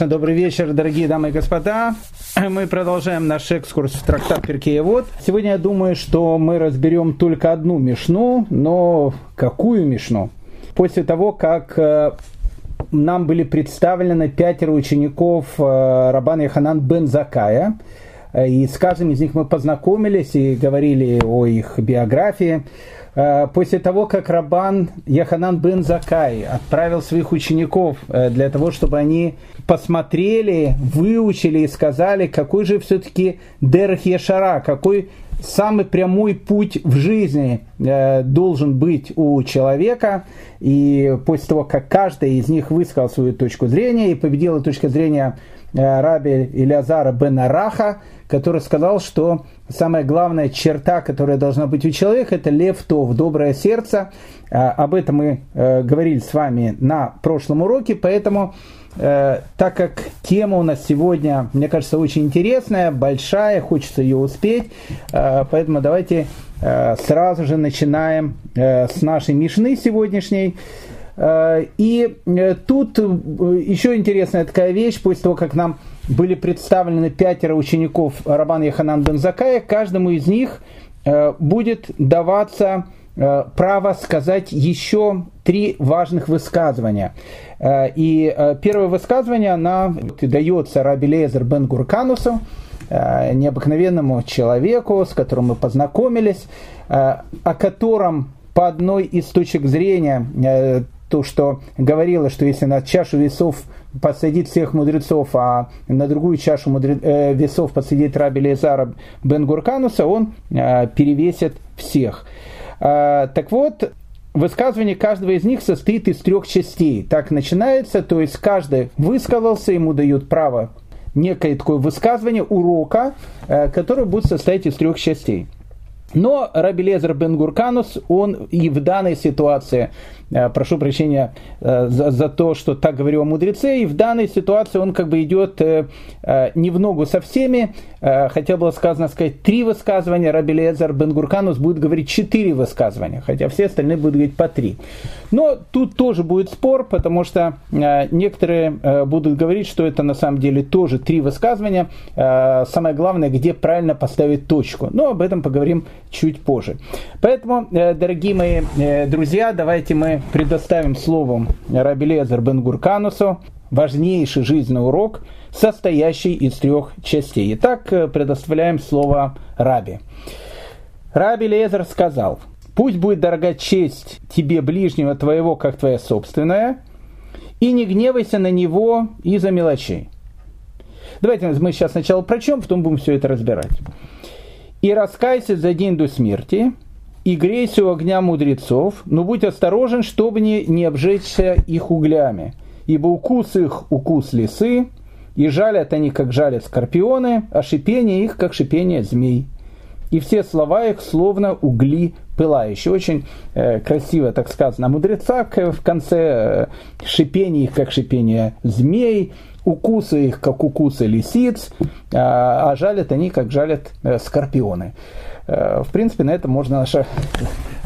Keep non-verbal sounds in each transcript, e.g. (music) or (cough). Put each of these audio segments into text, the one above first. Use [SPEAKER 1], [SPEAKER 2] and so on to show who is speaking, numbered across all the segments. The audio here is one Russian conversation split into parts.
[SPEAKER 1] Добрый вечер, дорогие дамы и господа. (clears throat) Мы продолжаем наш экскурс в трактат Перкея Вот. Сегодня я думаю, что мы разберем только одну мишну, но какую мишну? После того, как э, нам были представлены пятеро учеников э, Рабана Яханан бен Закая, э, и с каждым из них мы познакомились и говорили о их биографии. Э, после того, как Рабан Яханан бен Закай отправил своих учеников э, для того, чтобы они посмотрели, выучили и сказали, какой же все-таки Дерх Ешара, какой самый прямой путь в жизни э, должен быть у человека. И после того, как каждый из них высказал свою точку зрения и победила точка зрения раби Илиазара бен Араха, который сказал, что самая главная черта, которая должна быть у человека, это лев тов, доброе сердце. А, об этом мы э, говорили с вами на прошлом уроке, поэтому э, так как тема у нас сегодня, мне кажется, очень интересная, большая, хочется ее успеть, э, поэтому давайте сразу же начинаем с нашей Мишны сегодняшней. И тут еще интересная такая вещь, после того, как нам были представлены пятеро учеников Рабан Яханан бен Закая, каждому из них э, будет даваться э, право сказать еще три важных высказывания. Э, и первое высказывание, она дается Раби Лезер бен Гурканусу, необыкновенному человеку, с которым мы познакомились, о котором по одной из точек зрения то, что говорило, что если на чашу весов подсадит всех мудрецов, а на другую чашу мудрец, э, весов подсадит Раби Лезара Бен Гуркануса, он э, перевесит всех. Э, так вот, высказывание каждого из них состоит из трех частей. Так начинается, то есть каждый высказался, ему дают право некое такое высказывание, урока, э, которое будет состоять из трех частей. Но Раби Лезер Бен Гурканус, он и в данной ситуации Э, прошу прощения э, за, за то, что так говорю о мудреце, и в данной ситуации он как бы идет э, не в ногу со всеми, хотя было сказано сказать три высказывания, Раби Лезар Бен Гурканус будет говорить четыре высказывания, хотя все остальные будут говорить по три. Но тут тоже будет спор, потому что некоторые будут говорить, что это на самом деле тоже три высказывания. Самое главное, где правильно поставить точку. Но об этом поговорим чуть позже. Поэтому, дорогие мои друзья, давайте мы предоставим словом Раби Лезер Бен Гурканусу важнейший жизненный урок, состоящий из трех частей. Итак, предоставляем слово Раби. Раби Лезер сказал, «Пусть будет дорога честь тебе ближнего твоего, как твоя собственная, и не гневайся на него из-за мелочей». Давайте мы сейчас сначала прочем, потом будем все это разбирать. «И раскайся за день до смерти, и грейся у огня мудрецов, но будь осторожен, чтобы не, не обжечься их углями, ибо укус их – укус лисы, и жалят они, как жалят скорпионы, а шипение их, как шипение змей. И все слова их словно угли пылающие. Очень э, красиво, так сказано, о мудрецах в конце э, шипение их, как шипение змей, укусы их, как укусы лисиц, а, а жалят они, как жалят э, скорпионы. Э, в принципе, на этом можно наше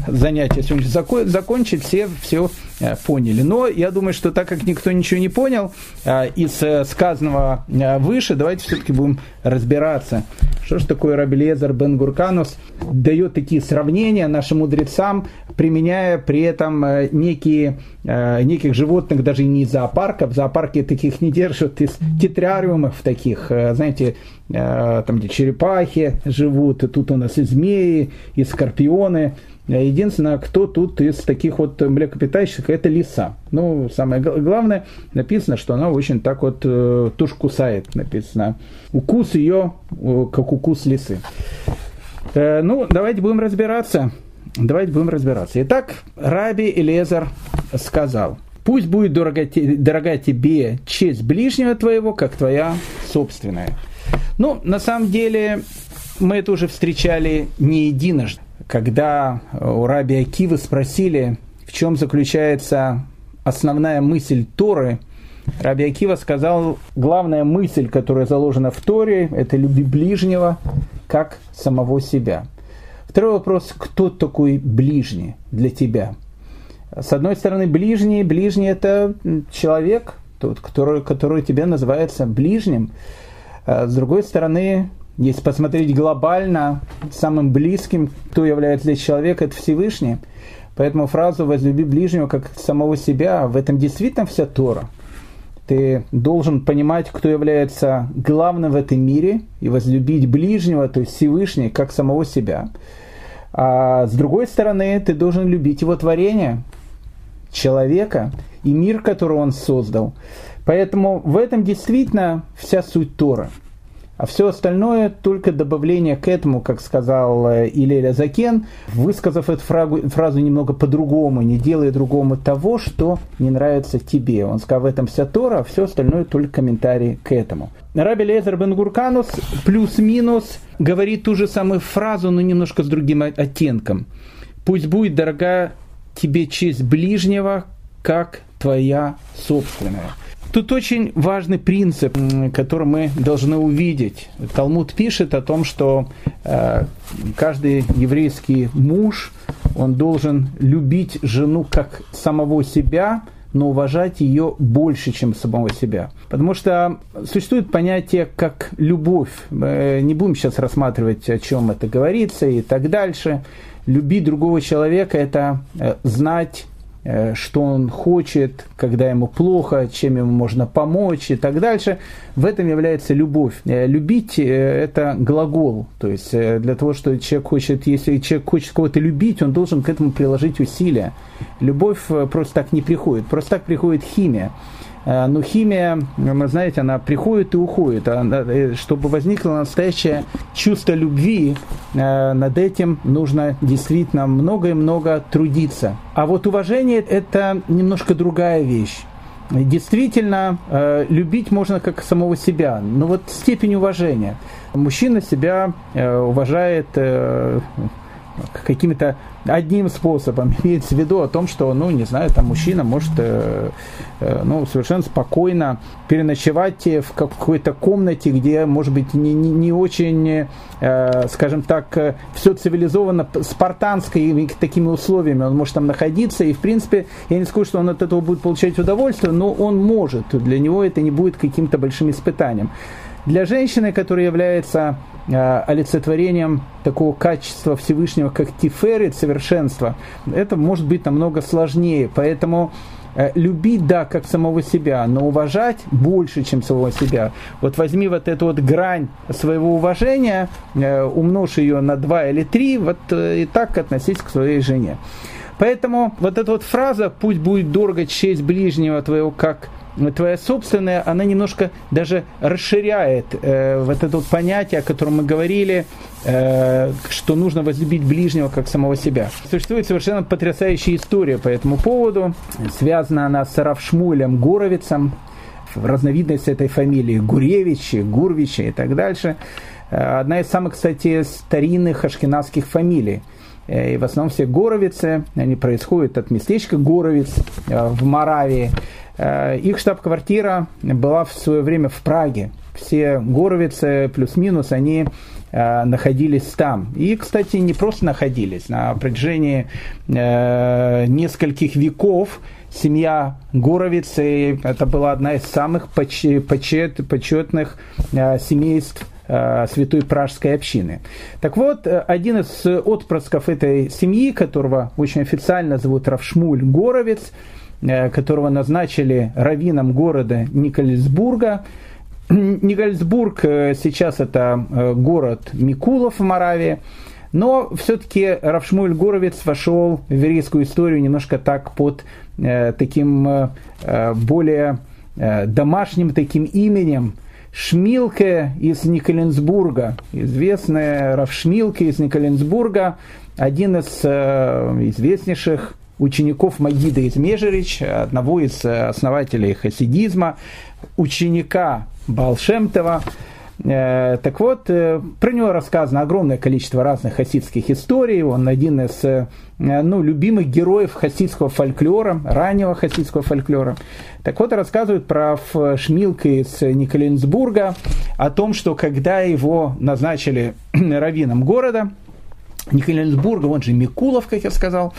[SPEAKER 1] занятие сегодня закончить. Все все э, поняли. Но я думаю, что так как никто ничего не понял э, из сказанного выше, давайте все-таки будем разбираться, что же такое Рабелезер Бен Гурканус дает такие сравнения нашим мудрецам, применяя при этом некие, неких животных даже не из зоопарка. В зоопарке таких не держат, из тетрариумов таких, знаете, там где черепахи живут, и тут у нас и змеи, и скорпионы. Единственное, кто тут из таких вот млекопитающих, это лиса. Ну, самое главное, написано, что она очень так вот э, тушь кусает, написано. Укус ее, э, как укус лисы. Э, ну, давайте будем разбираться. Давайте будем разбираться. Итак, Раби Элезар сказал, пусть будет дорога, дорога тебе честь ближнего твоего, как твоя собственная. Ну, на самом деле, мы это уже встречали не единожды когда у Раби Акивы спросили, в чем заключается основная мысль Торы, Раби Акива сказал, главная мысль, которая заложена в Торе, это люби ближнего, как самого себя. Второй вопрос, кто такой ближний для тебя? С одной стороны, ближний, ближний это человек, тот, который, который тебе называется ближним. С другой стороны, если посмотреть глобально, самым близким, кто является для человека, это Всевышний. Поэтому фразу «возлюби ближнего как самого себя» в этом действительно вся Тора. Ты должен понимать, кто является главным в этом мире, и возлюбить ближнего, то есть Всевышний, как самого себя. А с другой стороны, ты должен любить его творение, человека и мир, который он создал. Поэтому в этом действительно вся суть Тора – а все остальное только добавление к этому, как сказал э, Илеля Закен, высказав эту фразу, фразу немного по-другому, не делая другому того, что не нравится тебе. Он сказал, в этом вся Тора, а все остальное только комментарий к этому. Раби Лезер бен Гурканус плюс-минус говорит ту же самую фразу, но немножко с другим оттенком. «Пусть будет дорога тебе честь ближнего, как твоя собственная». Тут очень важный принцип, который мы должны увидеть. Талмуд пишет о том, что э, каждый еврейский муж, он должен любить жену как самого себя, но уважать ее больше, чем самого себя. Потому что существует понятие как любовь. Мы не будем сейчас рассматривать, о чем это говорится и так дальше. Любить другого человека – это э, знать что он хочет, когда ему плохо, чем ему можно помочь и так дальше. В этом является любовь. Э, любить э, – это глагол. То есть для того, что человек хочет, если человек хочет кого-то любить, он должен к этому приложить усилия. Любовь просто так не приходит. Просто так приходит химия. Э, но химия, вы знаете, она приходит и уходит. Э, чтобы возникло настоящее чувство любви, э, над этим нужно действительно много и много трудиться. А вот уважение – это немножко другая вещь. Действительно, любить можно как самого себя, но вот степень уважения. Мужчина себя уважает какими-то одним способом. (laughs) Имеется в виду о том, что, ну, не знаю, там мужчина может э, э, ну, совершенно спокойно переночевать в какой-то комнате, где, может быть, не, не, не очень, э, скажем так, э, все цивилизованно, спартанскими такими условиями. Он может там находиться, и, в принципе, я не скажу, что он от этого будет получать удовольствие, но он может. Для него это не будет каким-то большим испытанием. Для женщины, которая является олицетворением такого качества Всевышнего, как тиферит, совершенство, это может быть намного сложнее. Поэтому э, любить, да, как самого себя, но уважать больше, чем самого себя. Вот возьми вот эту вот грань своего уважения, э, умножь ее на два или три, вот и так относись к своей жене. Поэтому вот эта вот фраза «пусть будет дорого честь ближнего твоего, как твоя собственная, она немножко даже расширяет э, вот это вот понятие, о котором мы говорили, э, что нужно возлюбить ближнего как самого себя. Существует совершенно потрясающая история по этому поводу. Связана она с Равшмулем Гуровицем, разновидность этой фамилии Гуревичи, Гурвичи и так дальше. Э, одна из самых, кстати, старинных ашкенадских фамилий – и в основном все горовицы, они происходят от местечка Горовиц э, в Моравии. Э, их штаб-квартира была в свое время в Праге. Все горовицы плюс-минус, они находились там. И, кстати, не просто находились. На протяжении нескольких веков семья Горовицы, это была одна из самых почет, почетных семейств Э, Святой Пражской общины. Так вот, э, один из отпрысков этой семьи, которого очень официально зовут Равшмуль Горовец, э, которого назначили раввином города Никольсбурга, Никольсбург сейчас это город Микулов в Моравии, но все-таки Равшмуль Горовец вошел в еврейскую историю немножко так под таким более домашним таким именем – Шмилке из Николенсбурга, известная Равшмилке из Николенсбурга, один из э, известнейших учеников Магида из Межерич, одного из основателей хасидизма, ученика Балшемтова, Э, так вот, э, про него рассказано огромное количество разных хасидских историй. Он один из э, ну, любимых героев хасидского фольклора, раннего хасидского фольклора. Так вот, рассказывают про Шмилка из Николенсбурга, о том, что когда его назначили (clears throat) раввином города, Николенсбурга, он же Микулов, как я сказал,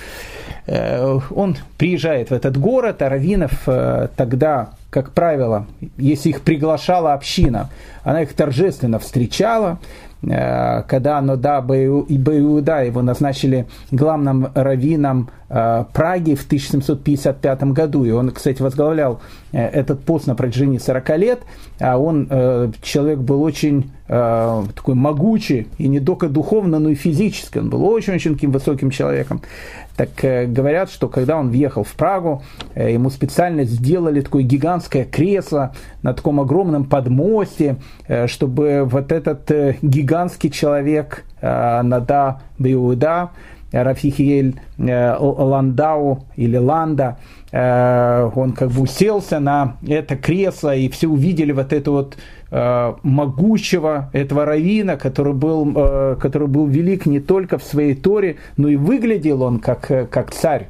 [SPEAKER 1] он приезжает в этот город, а Равинов тогда как правило, если их приглашала община, она их торжественно встречала, Э, когда Нода Беуда его назначили главным раввином Праги в 1755 году. И он, кстати, возглавлял э, этот пост на протяжении 40 лет. А он, человек был очень такой могучий, и не только духовно, но и физически. Он был очень-очень таким высоким человеком. Так говорят, что когда он въехал в Прагу, ему специально сделали такое гигантское кресло на таком огромном подмосте, чтобы вот этот гигантский человек Нада Беуда, Рафихиель Ландау или Ланда, он как бы уселся на это кресло, и все увидели вот это вот могучего этого равина, который был, который был велик не только в своей Торе, но и выглядел он как, как царь.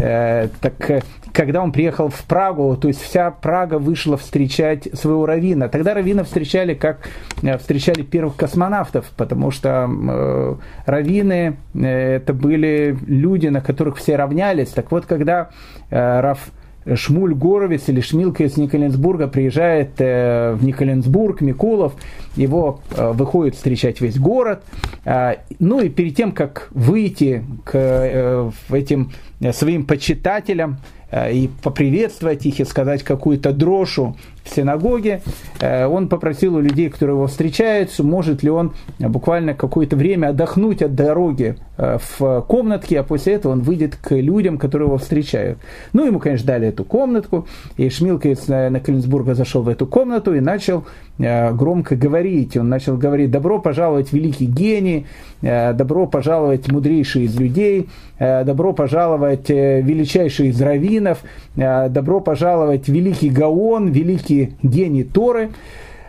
[SPEAKER 1] Так когда он приехал в Прагу, то есть вся Прага вышла встречать своего равина. Тогда равина встречали как э, встречали первых космонавтов, потому что э, равины э, это были люди, на которых все равнялись. Так вот, когда э, Раф Шмуль Горовец или Шмилка из Николенсбурга приезжает э, в Николенсбург, Микулов, его э, выходит встречать весь город. Э, ну и перед тем, как выйти к этим своим почитателям, и поприветствовать их и сказать какую-то дрошу в синагоге. Э, он попросил у людей, которые его встречаются, может ли он буквально какое-то время отдохнуть от дороги э, в комнатке, а после этого он выйдет к людям, которые его встречают. Ну, ему, конечно, дали эту комнатку, и Шмилка из Наколенсбурга зашел в эту комнату и начал громко говорить. Он начал говорить, добро пожаловать, великий гений, добро пожаловать, мудрейший из людей, добро пожаловать, величайший из раввинов, э, добро пожаловать, великий Гаон, великий гений Торы.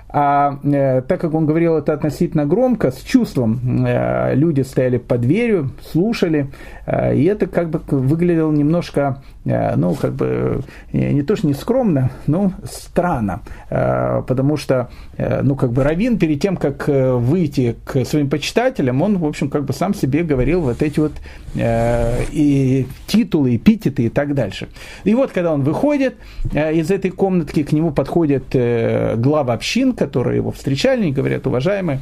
[SPEAKER 1] А э, так как он говорил это относительно громко, с чувством, э, люди стояли под дверью, слушали, э, и это как бы выглядело немножко, э, ну, как бы, э, не то что не скромно, но странно, э, потому что, э, ну, как бы Равин перед тем, как э, выйти к своим почитателям, он, в общем, как бы сам себе говорил вот эти вот э, и титулы, эпитеты и так дальше. И вот, когда он выходит э, из этой комнатки, к нему подходит э, глава общин, которые его встречали, и говорят, уважаемый,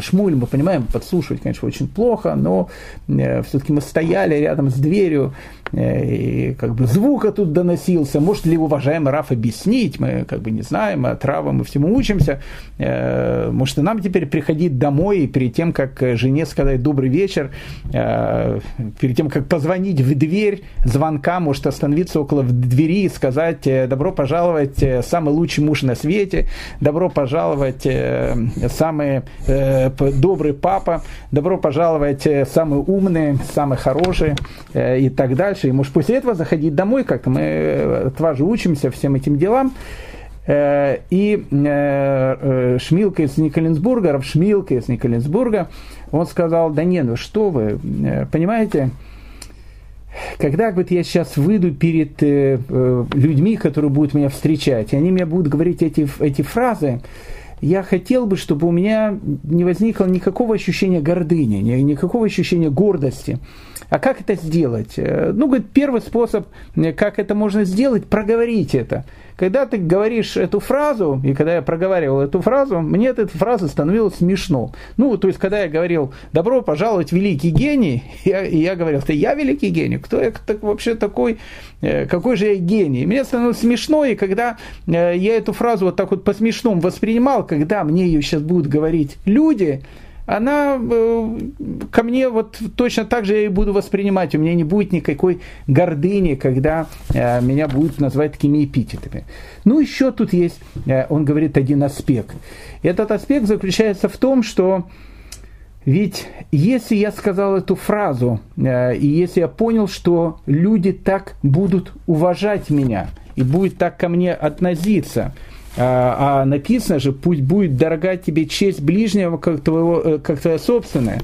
[SPEAKER 1] Шмуль, мы понимаем, подслушивать, конечно, очень плохо, но э, все-таки мы стояли рядом с дверью, и как бы звук тут доносился. Может ли уважаемый Раф объяснить? Мы как бы не знаем, от Рава мы всему учимся. Э, может и нам теперь приходить домой перед тем, как жене сказать добрый вечер, э, перед тем, как позвонить в дверь звонка, может остановиться около двери и сказать добро пожаловать, самый лучший муж на свете, добро пожаловать, самый добрый папа, добро пожаловать, самый умный, самый хороший и так дальше дальше, и может после этого заходить домой как-то. Мы э, тоже учимся всем этим делам. Э, и э, Шмилка из Николенсбурга, Рав Шмилка из Николенсбурга, он сказал, да не, ну что вы, понимаете, когда вот я сейчас выйду перед людьми, которые будут меня встречать, и они мне будут говорить эти, эти фразы, я хотел бы, чтобы у меня не возникло никакого ощущения гордыни, никакого ощущения гордости. А как это сделать? Э, ну, говорит, первый способ, э, как это можно сделать, проговорить это. Когда ты говоришь эту фразу, и когда я проговаривал эту фразу, мне эта фраза становилась смешно. Ну, то есть, когда я говорил «добро пожаловать, великий гений», (laughs) я, я говорил «ты я великий гений? Кто я так, вообще такой? Э, какой же я гений?» и Мне становилось смешно, и когда я эту фразу вот так вот по-смешному воспринимал, когда мне ее сейчас будут говорить люди, она э, ко мне вот точно так же я и буду воспринимать. У меня не будет никакой гордыни, когда э, меня будут называть такими эпитетами. Ну, еще тут есть, э, он говорит, один аспект. Этот аспект заключается в том, что ведь если я сказал эту фразу, и если я понял, что люди так будут уважать меня и будут так ко мне относиться – а, а написано же, пусть будет дорога тебе честь ближнего, как, твоего, э, как твоя собственная.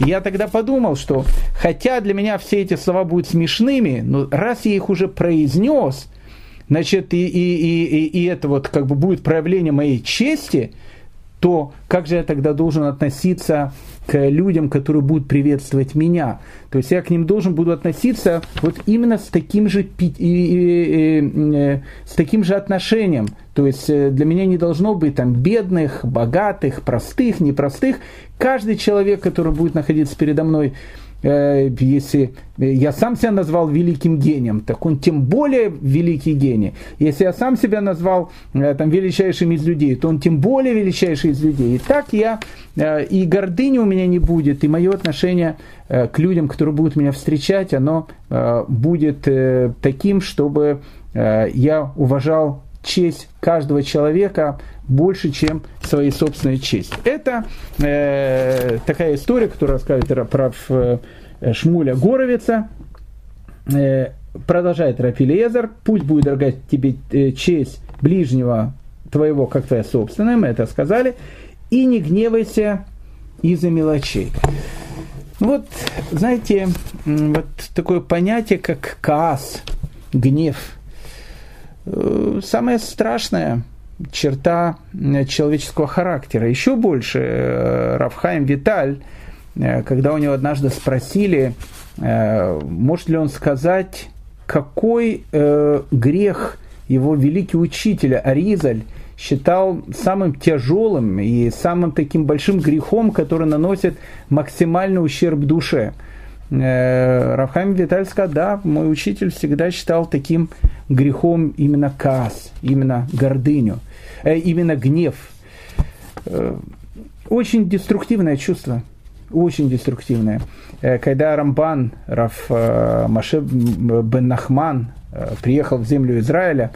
[SPEAKER 1] Я тогда подумал, что хотя для меня все эти слова будут смешными, но раз я их уже произнес, значит, и, и, и, и это вот как бы будет проявление моей чести, то как же я тогда должен относиться к людям, которые будут приветствовать меня. То есть я к ним должен буду относиться вот именно с таким же, э, с таким же отношением. То есть э, для меня не должно быть там бедных, богатых, простых, непростых. Каждый человек, который будет находиться передо мной, если я сам себя назвал великим гением, так он тем более великий гений. Если я сам себя назвал э, там, величайшим из людей, то он тем более величайший из людей. И так я, э, и гордыни у меня не будет, и мое отношение к людям, которые будут меня встречать, оно будет таким, чтобы я уважал честь каждого человека больше, чем своей собственной честь. Это э, такая история, которая рассказывает про э, Шмуля Горовица. Э, продолжает Рафилезер. Пусть будет, дорогая тебе, э, честь ближнего твоего, как твоя собственная, мы это сказали. И не гневайся из-за мелочей. Вот, знаете, вот такое понятие, как каас, гнев. Э, самое страшное – черта э, человеческого характера. Еще больше э, Рафхайм Виталь, э, когда у него однажды спросили, может ли он сказать, какой грех его великий учитель Аризаль считал самым тяжелым и самым таким большим грехом, который наносит максимальный ущерб душе. Рафхайм Виталь сказал, да, мой учитель всегда считал таким грехом именно каас, именно гордыню. Э, именно гнев. Э, очень деструктивное чувство. Очень деструктивное. Э, когда Рамбан, Раф Маше бен Нахман, приехал в землю Израиля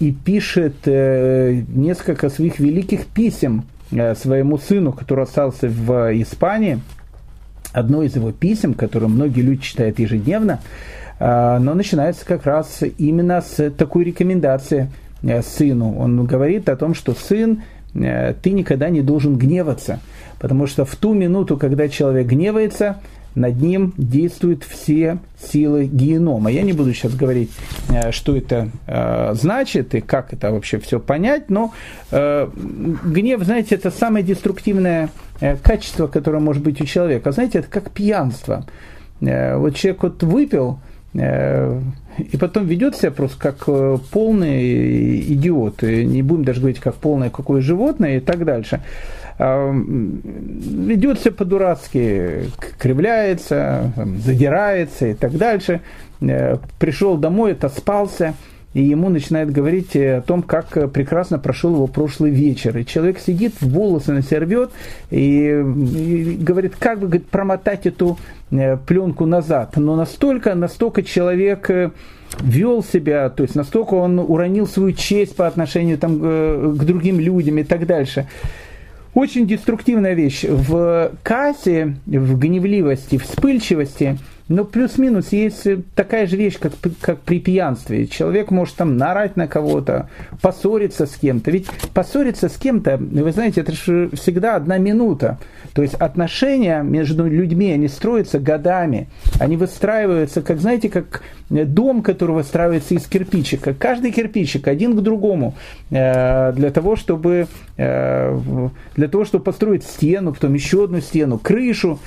[SPEAKER 1] и пишет несколько своих великих писем своему сыну, который остался в Испании, одно из его писем, которое многие люди читают ежедневно, но начинается как раз именно с такой рекомендации – Э, сыну. Он говорит о том, что сын, э, ты никогда не должен гневаться, потому что в ту минуту, когда человек гневается, над ним действуют все силы генома. Я не буду сейчас говорить, э, что это значит и как это вообще все понять, но гнев, знаете, это самое деструктивное качество, которое может быть у человека. Знаете, это как пьянство. Вот человек вот выпил, и потом ведет себя просто как э, полный идиот. И не будем даже говорить, как полное какое животное и так дальше. А, ведет себя по-дурацки, кривляется, задирается и так дальше. Э, Пришел домой, отоспался – и ему начинает говорить э, о том, как э, прекрасно прошел его прошлый вечер. И человек сидит, волосы на себя рвет и, и говорит, как бы говорит, промотать эту пленку назад. Но настолько, настолько человек вел себя, то есть настолько он уронил свою честь по отношению там, к другим людям и так дальше. Очень деструктивная вещь. В кассе, в гневливости, в вспыльчивости – но плюс-минус есть такая же вещь, как, как при пьянстве. Человек может там нарать на кого-то, поссориться с кем-то. Ведь поссориться с кем-то, вы знаете, это же всегда одна минута. То есть отношения между людьми, они строятся годами. Они выстраиваются, как, знаете, как дом, который выстраивается из кирпичика. Каждый кирпичик один к другому. Э, для того, чтобы, э, для того, чтобы построить стену, потом еще одну стену, крышу.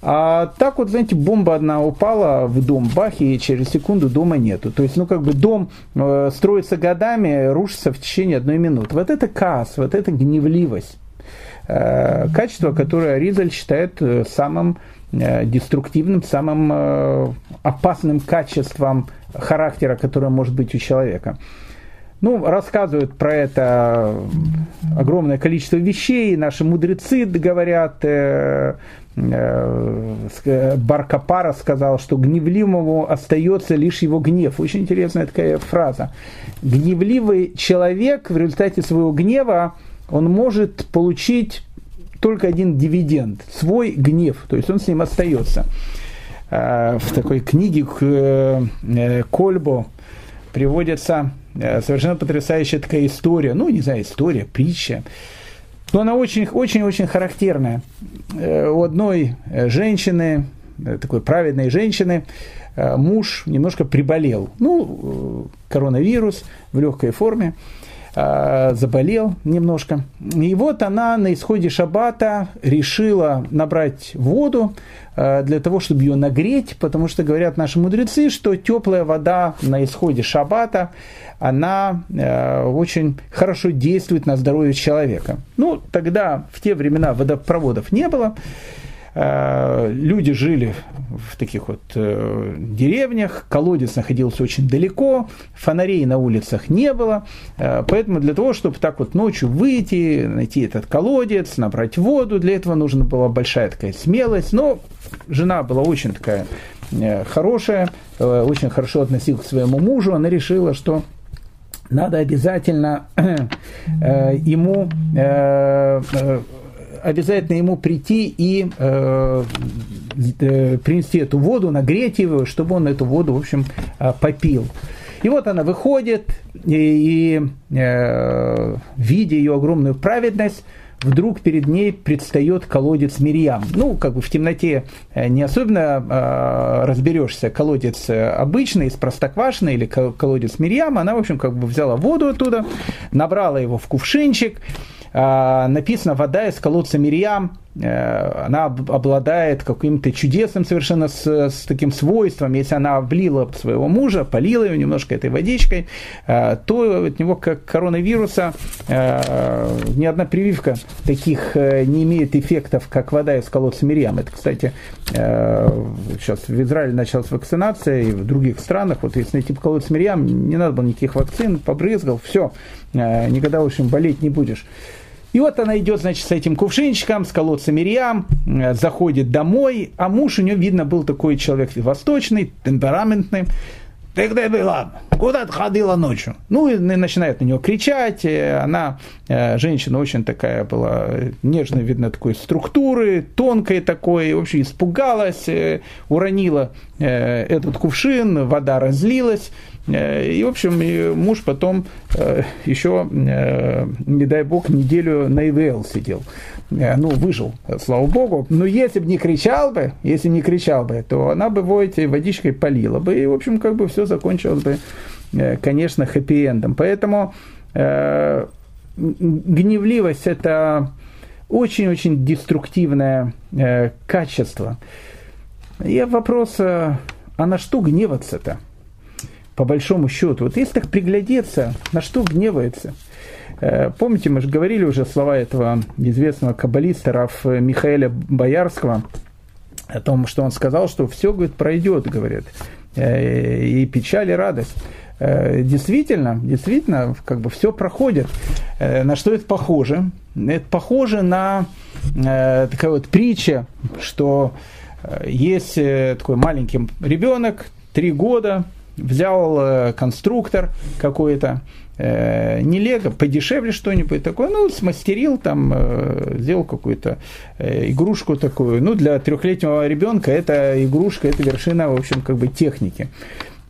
[SPEAKER 1] А так вот, знаете, бомба одна упала в дом, бах, и через секунду дома нету. То есть, ну, как бы дом э, строится годами, рушится в течение одной минуты. Вот это каас, вот это гневливость. Э, качество, которое Ризаль считает э, самым э, деструктивным, самым э, опасным качеством характера, которое может быть у человека. Ну, рассказывают про это огромное количество вещей, наши мудрецы говорят, э, э, Баркапара сказал, что гневливому остается лишь его гнев. Очень интересная такая фраза. Гневливый человек в результате своего гнева, он может получить только один дивиденд, свой гнев, то есть он с ним остается. Э, в такой книге Кольбо приводится Э, совершенно потрясающая такая история, ну, не знаю, история, притча, но она очень-очень-очень характерная. Э, у одной э, женщины, такой праведной женщины, муж немножко приболел. Ну, коронавирус в легкой форме. Э, заболел немножко. И вот она на исходе шаббата решила набрать воду э, для того, чтобы ее нагреть, потому что говорят наши мудрецы, что теплая вода на исходе шаббата, она э, очень хорошо действует на здоровье человека. Ну, тогда в те времена водопроводов не было. Э, люди жили в таких вот э, деревнях, колодец находился очень далеко, фонарей на улицах не было, э, поэтому для того, чтобы так вот ночью выйти, найти этот колодец, набрать воду, для этого нужна была большая такая смелость, но жена была очень такая хорошая, очень хорошо относилась к своему мужу, она решила, что надо обязательно (clears throat) ему обязательно ему прийти и э, э, принести эту воду, нагреть его, чтобы он эту воду, в общем, э, попил. И вот она выходит, и, и э, видя ее огромную праведность, вдруг перед ней предстает колодец Мирьям. Ну, как бы в темноте э, не особенно э, разберешься, колодец обычный, из простоквашино или колодец Мирьям. Она, в общем, как бы взяла воду оттуда, набрала его в кувшинчик, написано «вода из колодца Мирьям», э, она обладает каким-то чудесным совершенно с, с таким свойством. Если она влила своего мужа, полила его немножко этой водичкой, э, то от него как коронавируса э, ни одна прививка таких не имеет эффектов, как вода из колодца Мирьям. Это, кстати, сейчас в Израиле началась вакцинация, и в других странах, вот если найти колодец Мирьям, не надо было никаких вакцин, побрызгал, все, никогда, в общем, болеть не будешь. И вот она идет, значит, с этим кувшинчиком, с колодца Мирьям, э, заходит домой, а муж у нее, видно, был такой человек восточный, темпераментный. Ты где была? Куда ты ходила ночью? Ну, и начинает на нее кричать. Она, э, женщина очень такая была, нежно видно, такой структуры, тонкой такой. В общем, испугалась, э, уронила этот кувшин, вода разлилась. Э, и, в общем, муж потом э, еще, э, не дай бог, неделю на ИВЛ сидел. Ну, выжил, слава богу. Но если бы не кричал бы, если не кричал бы, то она бы его этой водичкой полила бы. И, в общем, как бы все закончилось бы, конечно, хэппи-эндом. Поэтому гневливость – это очень-очень деструктивное качество. И вопрос, а на что гневаться-то? по большому счету. Вот если так приглядеться, на что гневается? Э, помните, мы же говорили уже слова этого известного каббалиста Раф Михаэля Боярского о том, что он сказал, что все, говорит, пройдет, говорит, э, и печаль, и радость. Э, действительно, действительно, как бы все проходит. На что это похоже? Это похоже на такая вот притча, что есть такой маленький ребенок, три года, взял э, конструктор какой-то, э, не лего, подешевле что-нибудь такое, ну, смастерил там, э, сделал какую-то игрушку такую. Ну, для трехлетнего ребенка это игрушка, это вершина, в общем, как бы техники.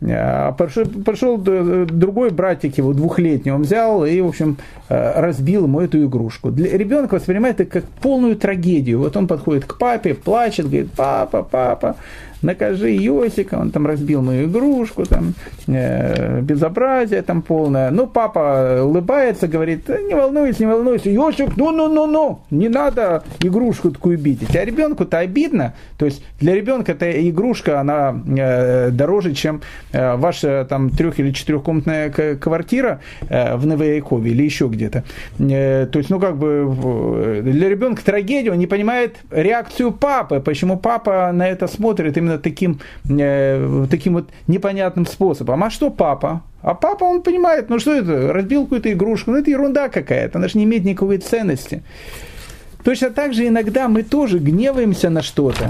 [SPEAKER 1] А пошел, пошел другой братик его двухлетний, он взял и, в общем, разбил ему эту игрушку. Для, ребенок воспринимает это как полную трагедию. Вот он подходит к папе, плачет, говорит, папа, папа, накажи Йосика, он там разбил мою игрушку, там э, безобразие там полное. Ну, папа улыбается, говорит, не волнуйся, не волнуйся, Йосик, ну-ну-ну-ну, не надо игрушку такую бить. А ребенку-то обидно, то есть для ребенка эта игрушка, она э, дороже, чем э, ваша там трех- или четырехкомнатная квартира э, в Новоякове или еще где-то. Э, то есть, ну, как бы для ребенка трагедия, он не понимает реакцию папы, почему папа на это смотрит именно именно таким, э, таким вот непонятным способом. А что папа? А папа, он понимает, ну что это, разбил какую-то игрушку, ну это ерунда какая-то, она же не имеет никакой ценности. Точно так же иногда мы тоже гневаемся на что-то,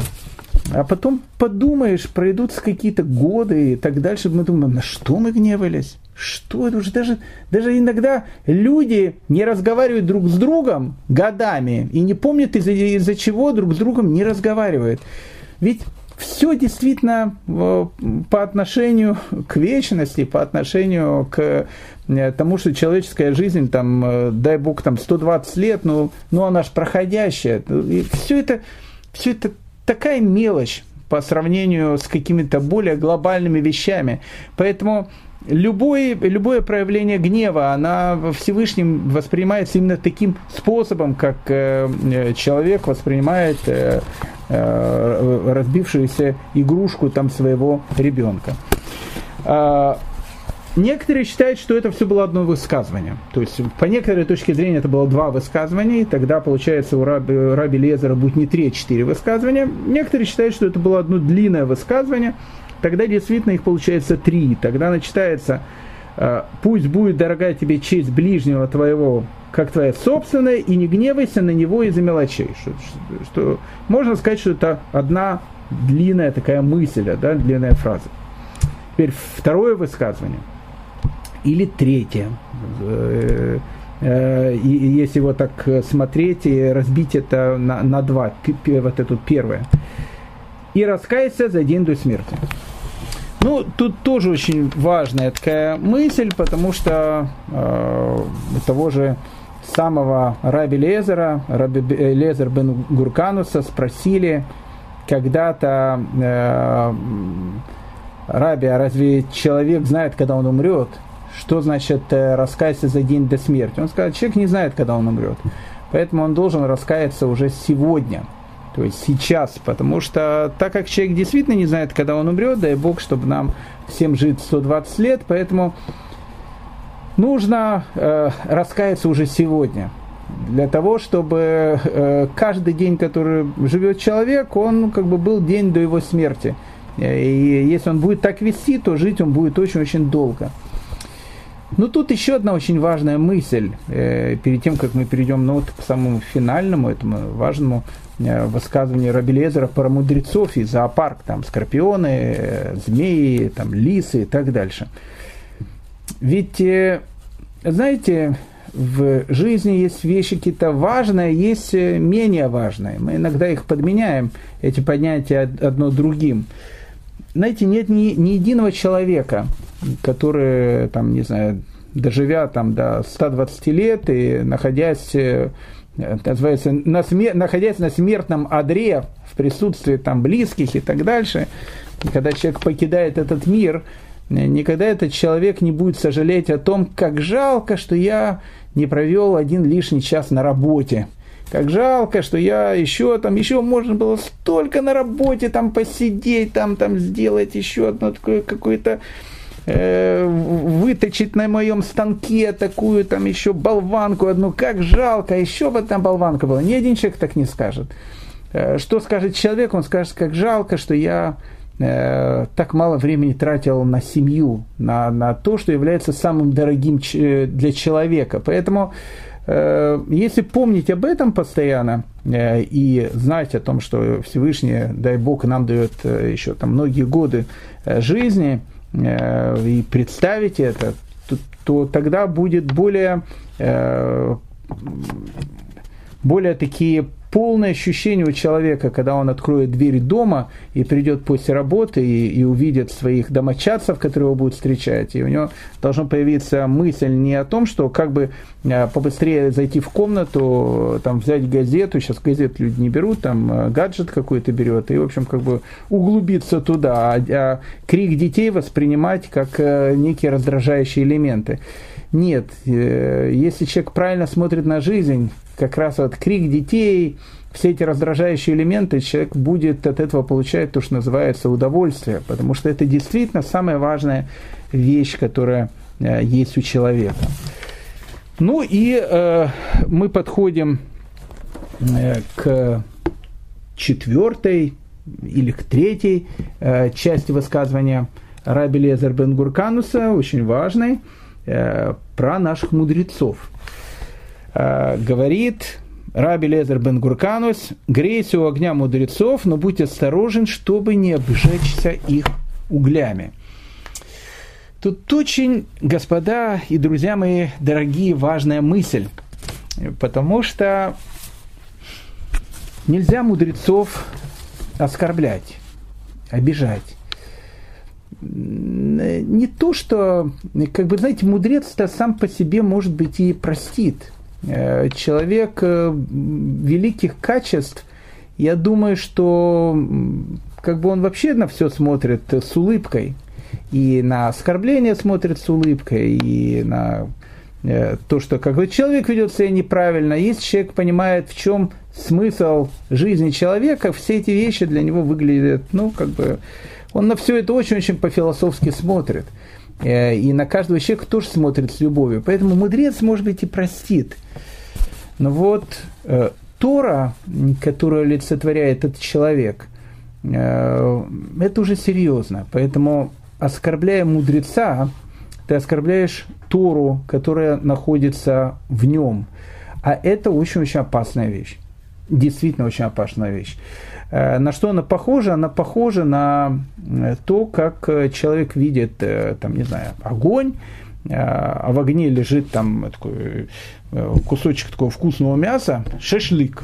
[SPEAKER 1] а потом подумаешь, пройдутся какие-то годы и так дальше, мы думаем, на что мы гневались? Что это уже даже, даже иногда люди не разговаривают друг с другом годами и не помнят из-за, из-за чего друг с другом не разговаривают. Ведь все действительно э, по отношению к вечности, по отношению к э, тому, что человеческая жизнь, там, э, дай бог, там 120 лет, ну, ну она же проходящая. И все это, все это такая мелочь по сравнению с какими-то более глобальными вещами. Поэтому любое, любое проявление гнева, она Всевышним воспринимается именно таким способом, как э, э человек воспринимает э, э, разбившуюся игрушку там своего ребенка. Э, некоторые считают, что это все было одно высказывание. То есть, по некоторой точке зрения, это было два высказывания, и тогда, получается, у Раби, Раби Лезера будет не три, а четыре высказывания. Некоторые считают, что это было одно длинное высказывание – тогда действительно их получается три. Тогда начинается э, «Пусть будет, дорогая тебе, честь ближнего твоего, как твоя собственная, и не гневайся на него из-за мелочей». Что, что, можно сказать, что это одна длинная такая мысль, да, длинная фраза. Теперь второе высказывание. Или третье. Э, э, если вот так смотреть и разбить это на, на два, вот это первое. И раскаяться за день до смерти. Ну, тут тоже очень важная такая мысль, потому что э, того же самого Раби Лезера, Раби Лезер бен Гуркануса спросили когда-то э, Раби, а разве человек знает, когда он умрет? Что значит э, раскаяться за день до смерти? Он сказал, человек не знает, когда он умрет. Поэтому он должен раскаяться уже сегодня – то есть сейчас, потому что так как человек действительно не знает, когда он умрет, дай Бог, чтобы нам всем жить 120 лет, поэтому нужно э, раскаяться уже сегодня. Для того, чтобы э, каждый день, который живет человек, он как бы был день до его смерти. И если он будет так вести, то жить он будет очень-очень долго. Ну, тут еще одна очень важная мысль, э, перед тем, как мы перейдем ну, вот, к самому финальному, этому важному э, высказыванию Рабелезера про мудрецов и зоопарк, там скорпионы, э, змеи, там лисы и так дальше. Ведь, знаете, в жизни есть вещи какие-то важные, есть менее важные. Мы иногда их подменяем, эти понятия одно другим знаете, нет ни, ни единого человека, который, там, не знаю, доживя там до 120 лет и находясь, э, называется, на смер... находясь на смертном одре в присутствии там близких и так дальше, когда человек покидает этот мир, никогда этот человек не будет сожалеть о том, как жалко, что я не провел один лишний час на работе – как жалко, что я еще там, еще можно было столько на работе там посидеть, там, там сделать еще одно такое какое-то э, выточить на моем станке такую там еще болванку одну, как жалко, еще бы там болванка была. Ни один человек так не скажет. Э, что скажет человек? Он скажет, как жалко, что я э, так мало времени тратил на семью, на, на то, что является самым дорогим для человека. Поэтому если помнить об этом постоянно э, и знать о том, что Всевышний, дай Бог, нам дает э, еще там многие годы жизни, и представить это, то, то тогда будет более, более такие полное ощущение у человека, когда он откроет дверь дома и придет после работы и, и увидит своих домочадцев, которые его будут встречать, и у него должна появиться мысль не о том, что как бы э, побыстрее зайти в комнату, там взять газету, сейчас газет люди не берут, там э, гаджет какой-то берет, и, в общем, как бы углубиться туда, а, а крик детей воспринимать как э, некие раздражающие элементы. Нет, если человек правильно смотрит на жизнь, как раз вот крик детей, все эти раздражающие элементы, человек будет от этого получать то, что называется удовольствие, потому что это действительно самая важная вещь, которая э, есть у человека. Ну и э, мы подходим э, к четвертой или к третьей э, части высказывания Раби Лезер бен Гуркануса, очень важной, э, про наших мудрецов. Э, говорит Раби Лезер бен Гурканус, грейся у огня мудрецов, но будь осторожен, чтобы не обжечься их углями. Тут очень, господа и друзья мои, дорогие, важная мысль, потому что нельзя мудрецов оскорблять, обижать. Не то, что, как бы, знаете, мудрец-то сам по себе, может быть, и простит – Э, человек э, великих качеств, я думаю, что как бы он вообще на все смотрит с улыбкой. и на оскорбление смотрит с улыбкой, и на э, то, что как бы человек ведет себя неправильно. Если человек понимает, в чем смысл жизни человека, все эти вещи для него выглядят, ну, как бы, он на все это очень-очень по-философски смотрит. Э, и на каждого человека тоже смотрит с любовью. Поэтому мудрец, может быть, и простит. Но вот э, Тора, которую олицетворяет этот человек, э, это уже серьезно. Поэтому, оскорбляя мудреца, ты оскорбляешь Тору, которая находится в нем. А это очень-очень опасная вещь. Действительно очень опасная вещь. Э, на что она похожа? Она похожа на э, то, как э, человек видит, там, не знаю, огонь, а в огне лежит там такой кусочек такого вкусного мяса, шашлык.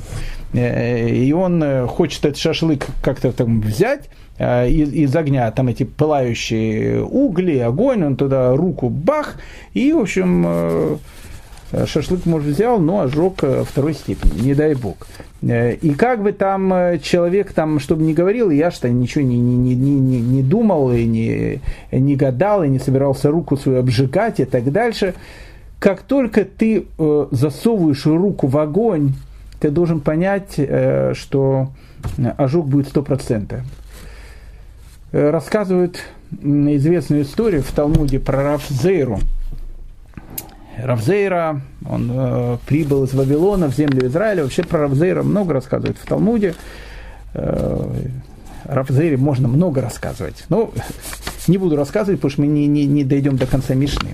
[SPEAKER 1] И он хочет этот шашлык как-то там взять, из, из огня, там эти пылающие угли, огонь, он туда руку бах, и, в общем, шашлык, может, взял, но ожог второй степени, не дай бог. Э, и как бы там э, человек, там, чтобы не говорил, я что ничего не, не, не, не, не думал, и не, не гадал, и не собирался руку свою обжигать и так дальше. Как только ты э, засовываешь руку в огонь, ты должен понять, э, что ожог будет 100%. Э, рассказывают известную историю в Талмуде про Рафзейру – Равзейра, он э, прибыл из Вавилона в землю Израиля. Вообще про Равзейра много рассказывают в Талмуде. Э, Равзейре можно много рассказывать. Но (laughs) не буду рассказывать, потому что мы не, не, не дойдем до конца Мишны.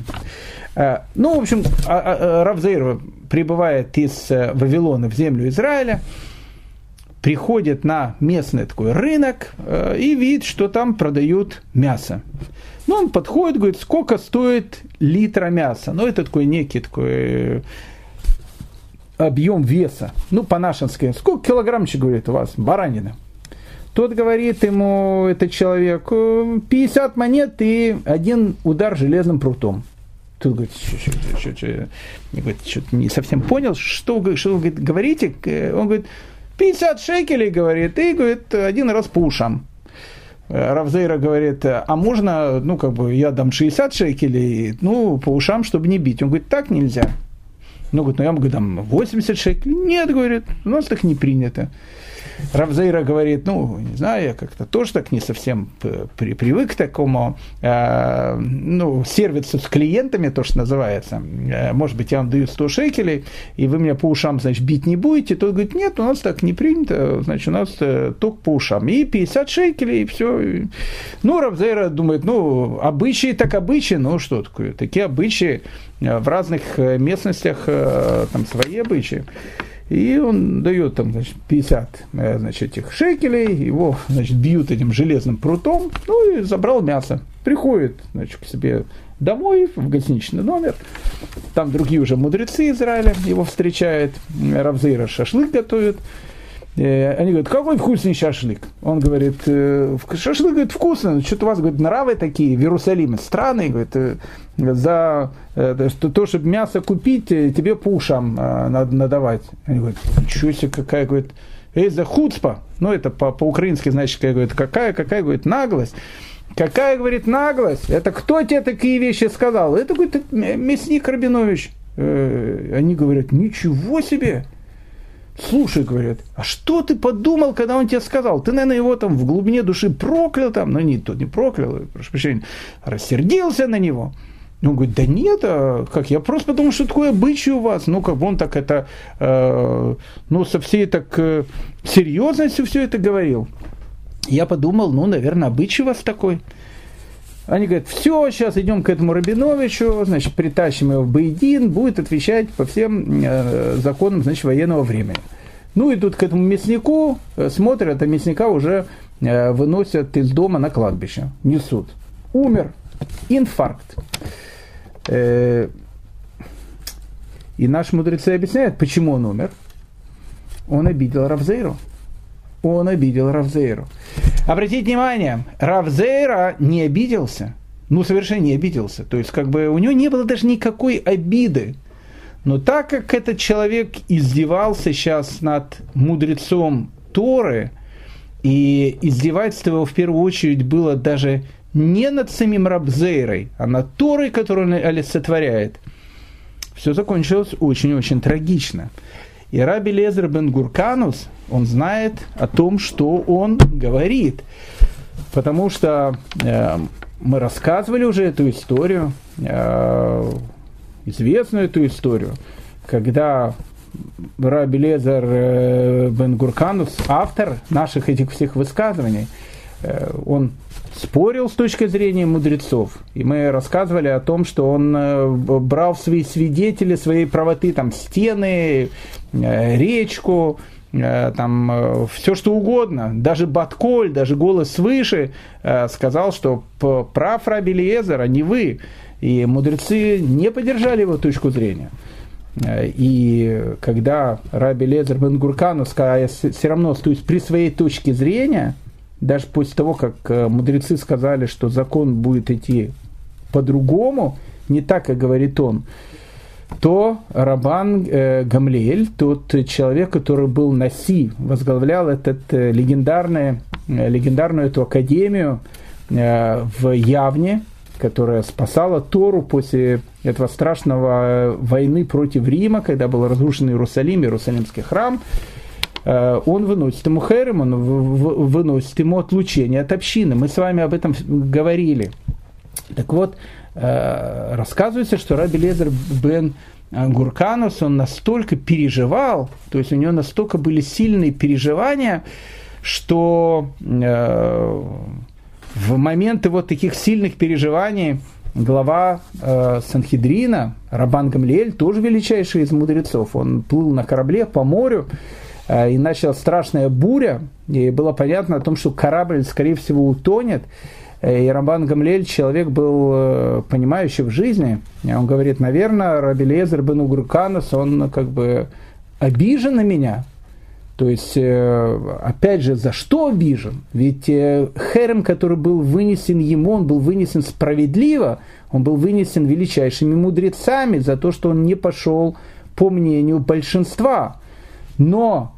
[SPEAKER 1] Э, ну, в общем, а, а, а, Равзейр прибывает из э, Вавилона в землю Израиля, приходит на местный такой рынок э, и видит, что там продают мясо. Ну, он подходит, говорит, сколько стоит литра мяса. Ну, это такой некий такой э, объем веса. Ну, по-нашенски. Сколько килограммчик, говорит, у вас баранина? Тот говорит ему, этот человек, 50 монет и один удар железным прутом. Тут говорит, что, что, что, говорит, что не совсем понял, что, что вы говорите. Он говорит, 50 шекелей, говорит, и говорит, один раз по ушам. Равзейра говорит, а можно, ну, как бы, я дам 60 шекелей, ну, по ушам, чтобы не бить. Он говорит, так нельзя. Ну, говорит, ну, я говорю, дам 80 шекелей. Нет, говорит, у нас так не принято. Равзейра говорит, ну, не знаю, я как-то тоже так не совсем при, привык к такому, э, ну, сервису с клиентами, то, что называется. Э, может быть, я вам даю 100 шекелей, и вы меня по ушам, значит, бить не будете. Тот говорит, нет, у нас так не принято, значит, у нас э, только по ушам. И 50 шекелей, и все. Ну, Равзейра думает, ну, обычаи так обычаи, ну, что такое, такие обычаи э, в разных местностях, там, свои обычаи. И он дает там, значит, 50 э, значит, этих шекелей, его, значит, бьют этим железным прутом, ну и забрал мясо. Приходит, значит, к себе домой, в гостиничный номер. Там другие уже мудрецы Израиля его встречают. Равзейра шашлык готовит. Э, они говорят, какой вкусный шашлык. Он говорит, «Э, шашлык, говорит, вкусно, что-то у вас, говорит, нравы такие в Иерусалиме странные, говорит, э, за то, то, чтобы мясо купить, тебе по ушам надо надавать. Они говорят, ничего себе, какая, говорит, эй, за хуцпа, ну это по- по-украински, значит, какая, говорит, какая, какая, говорит, наглость. Какая, говорит, наглость? Это кто тебе такие вещи сказал? Это, говорит, мясник Рабинович. Они говорят, ничего себе слушай, говорят, а что ты подумал, когда он тебе сказал? Ты, наверное, его там в глубине души проклял, там, ну, не, тот не проклял, прошу прощения, рассердился на него. Он говорит, да нет, а как, я просто подумал, что такое обычай у вас. Ну, как он так это, э, ну, со всей так э, серьезностью все это говорил. Я подумал, ну, наверное, обычай у вас такой. Они говорят, все, сейчас идем к этому Рабиновичу, значит, притащим его в Бейдин, будет отвечать по всем э, законам, значит, военного времени. Ну, идут к этому мяснику, э, смотрят, а мясника уже э, выносят из дома на кладбище, несут. Умер, инфаркт. Э, и наши мудрецы объясняют, почему он умер. Он обидел Равзейру он обидел Равзейру. Обратите внимание, Равзейра не обиделся, ну совершенно не обиделся. То есть как бы у него не было даже никакой обиды. Но так как этот человек издевался сейчас над мудрецом Торы, и издевательство его в первую очередь было даже не над самим Рабзейрой, а над Торой, которую он олицетворяет, все закончилось очень-очень трагично. И Раби Лезер бен Гурканус, он знает о том, что он говорит. Потому что э, мы рассказывали уже эту историю, э, известную эту историю, когда Раби Лезер э, бен Гурканус, автор наших этих всех высказываний, э, он спорил с точки зрения мудрецов. И мы рассказывали о том, что он э, брал свои свидетели своей правоты, там, стены, речку, там, все что угодно. Даже Батколь, даже голос свыше сказал, что прав Раби Лезер, а не вы. И мудрецы не поддержали его точку зрения. И когда Раби Лезер бен Гуркану сказал, я все равно остаюсь при своей точке зрения, даже после того, как э, мудрецы сказали, что закон будет идти по-другому, не так, как говорит он, то Рабан э, Гамлиэль, тот человек, который был Наси, возглавлял этот э, легендарный, э, легендарную эту академию э, в Явне, которая спасала Тору после этого страшного войны против Рима, когда был разрушен Иерусалим, Иерусалимский храм, он выносит ему херем, он выносит ему отлучение от общины. Мы с вами об этом говорили. Так вот, э, рассказывается, что Раби Лезер бен Гурканус, он настолько переживал, то есть у него настолько были сильные переживания, что в моменты вот таких сильных переживаний глава э, Санхедрина, Рабан Гамлиэль, тоже величайший из мудрецов. Он плыл на корабле по морю, э, и началась страшная буря, и было понятно о том, что корабль, скорее всего, утонет. Э, и Рабан Гамлиэль, человек был э, понимающий в жизни, он говорит, наверное, Раби Лезер бен Угруканос, он как бы обижен на меня, то есть, э, опять же, за что обижен? Ведь э, херем, который был вынесен ему, он был вынесен справедливо, он был вынесен величайшими мудрецами за то, что он не пошел по мнению большинства. Но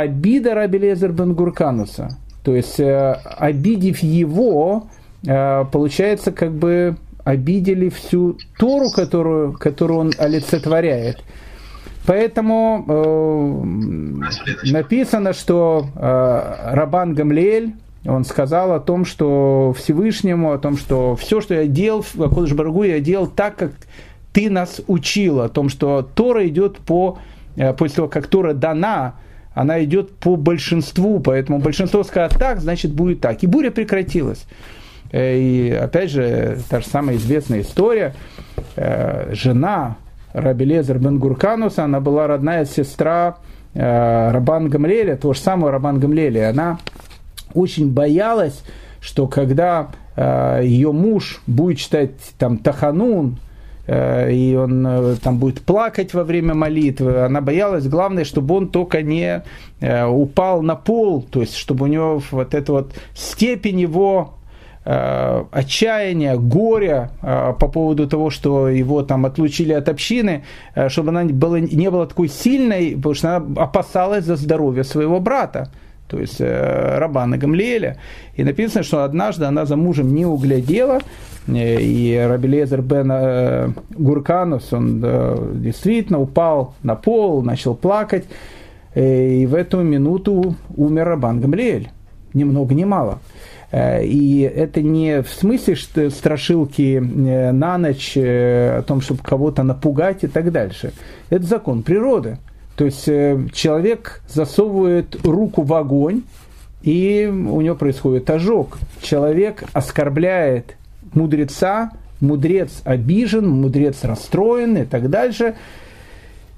[SPEAKER 1] обида Раби Лезер бен Гуркануса, то есть э, обидев его, получается, как бы обидели всю Тору, которую, которую он олицетворяет – Поэтому э, написано, что э, Рабан Гамлиэль, он сказал о том, что Всевышнему, о том, что все, что я делал, в Акодыш Барагу, я делал так, как ты нас учил, о том, что Тора идет по, э, после того, как Тора дана, она идет по большинству, поэтому большинство скажет так, значит будет так. И буря прекратилась. Э, и опять же, та же самая известная история, э, жена Раби Лезер бен Гуркануса, она была родная сестра э, Рабан Гамлеля, того же самого Рабан Гамлеля. Она очень боялась, что когда ее муж будет читать там Таханун, и он э, там будет плакать во время молитвы. Она боялась, главное, чтобы он только не э, упал на пол, то есть чтобы у него вот эта вот степень его Э, отчаяния, горя э, по поводу того, что его там отлучили от общины, э, чтобы она была, не была такой сильной, потому что она опасалась за здоровье своего брата, то есть Рабана Гамлиэля. И написано, что однажды она за мужем не углядела, и Рабелезер бен Гурканус, он действительно упал на пол, начал плакать, и в эту минуту умер Рабан Гамлиэль. Ни много ни мало. Э, и это не в смысле что страшилки э, на ночь э, о том, чтобы кого-то напугать и так дальше. Это закон природы. То есть человек засовывает руку в огонь, и у него происходит ожог. Человек оскорбляет мудреца, мудрец обижен, мудрец расстроен и так дальше –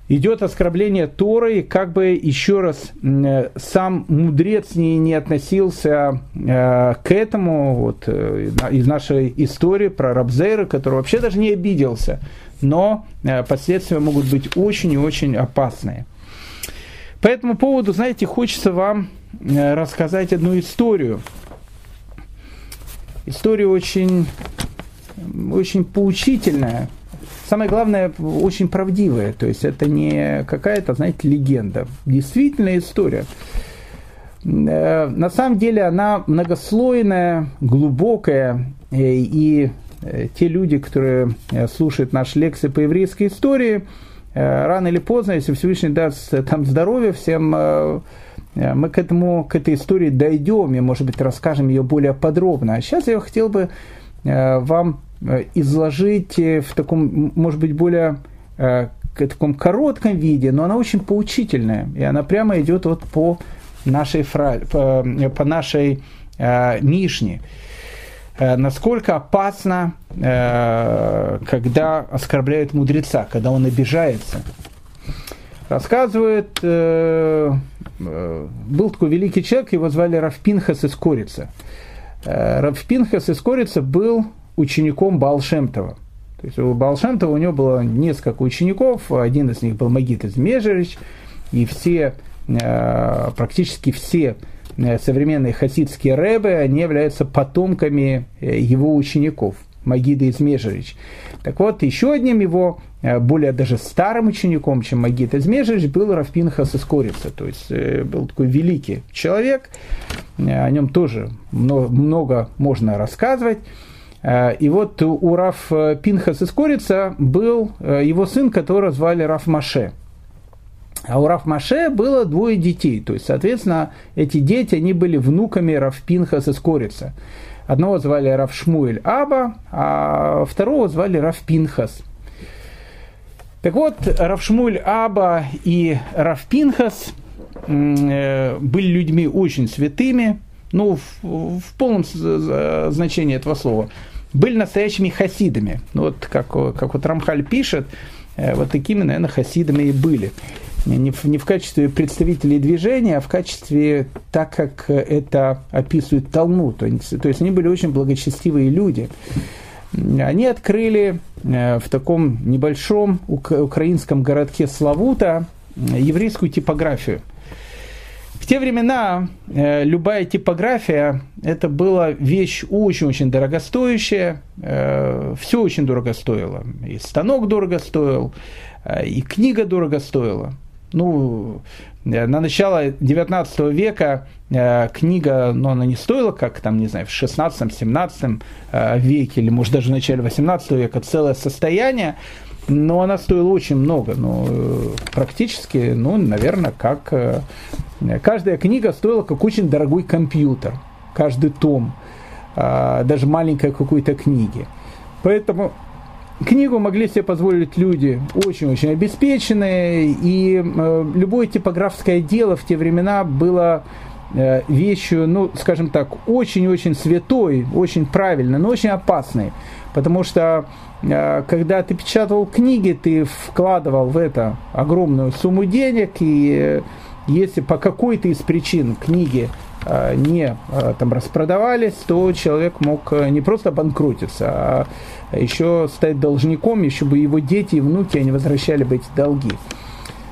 [SPEAKER 1] идет оскорбление Торы, как бы еще раз э, сам мудрец не, не относился э, к этому, вот э, из нашей истории про Рабзейра, который вообще даже не обиделся, но последствия могут быть очень и очень опасные. По этому поводу, знаете, хочется вам рассказать одну историю. История очень, очень поучительная, самое главное, очень правдивая. То есть это не какая-то, знаете, легенда. Действительная история. на самом деле она многослойная, глубокая, и те люди, которые слушают наши лекции по еврейской истории, рано или поздно, если Всевышний даст там здоровье всем, мы к, этому, к этой истории дойдем и, может быть, расскажем ее более подробно. А сейчас я хотел бы вам изложить в таком, может быть, более таком коротком виде, но она очень поучительная, и она прямо идет вот по нашей, фра... по, нашей э, Мишне. Э, насколько опасно, э, когда оскорбляют мудреца, когда он обижается. Рассказывает, э, э, был такой великий человек, его звали Равпинхас из Корица. Э, Равпинхас из Корица был учеником Балшемтова. То есть у Балшемтова у него было несколько учеников, один из них был Магит из Межерич, и все, э, практически все э, современные хасидские рэбы, они являются потомками э, его учеников, Магида из Межерич. Так вот, еще одним его, более даже старым учеником, чем Магид из Межерич, был Рафпинхас из Корица. То есть был такой великий человек, о нем тоже много, много можно рассказывать. Э, и вот у Раф э, Пинхас из был э, его сын, которого звали Раф Маше. А у Раф Маше было двое детей. То есть, соответственно, эти дети, они были внуками Раф Пинхас из. Одного звали Раф Шмуэль Аба, а второго звали Раф Пинхас. Так вот, Раф Шмуэль Аба и Раф Пинхас были людьми очень святыми, ну, в, в полном значении этого слова были настоящими хасидами. Ну, вот как, как вот Рамхаль пишет, э, вот такими, наверное, хасидами и были. Не в, не в качестве представителей движения, а в качестве, так как это описывает Талмуд. То есть, то есть они были очень благочестивые люди. Они открыли э, в таком небольшом украинском городке Славута еврейскую типографию – в те времена э, любая типография это была вещь очень-очень дорогостоящая, э, все очень дорого стоило. И станок дорого стоил, э, и книга дорого стоила. Ну, э, на начало 19 века э, книга, но ну, она не стоила, как там, не знаю, в 16-17 э, веке, или может даже в начале 18 века, целое состояние, но она стоила очень много, ну, практически, ну, наверное, как каждая книга стоила как очень дорогой компьютер, каждый том, даже маленькой какой-то книги. Поэтому книгу могли себе позволить люди очень-очень обеспеченные, и э, любое типографское дело в те времена было э, вещью, ну, скажем так, очень-очень святой, очень правильной, но очень опасной. Потому что э, когда ты печатал книги, ты вкладывал в это огромную сумму денег, и э, если по какой-то из причин книги не там распродавались, то человек мог не просто банкротиться, а еще стать должником, еще бы его дети и внуки не возвращали бы эти долги.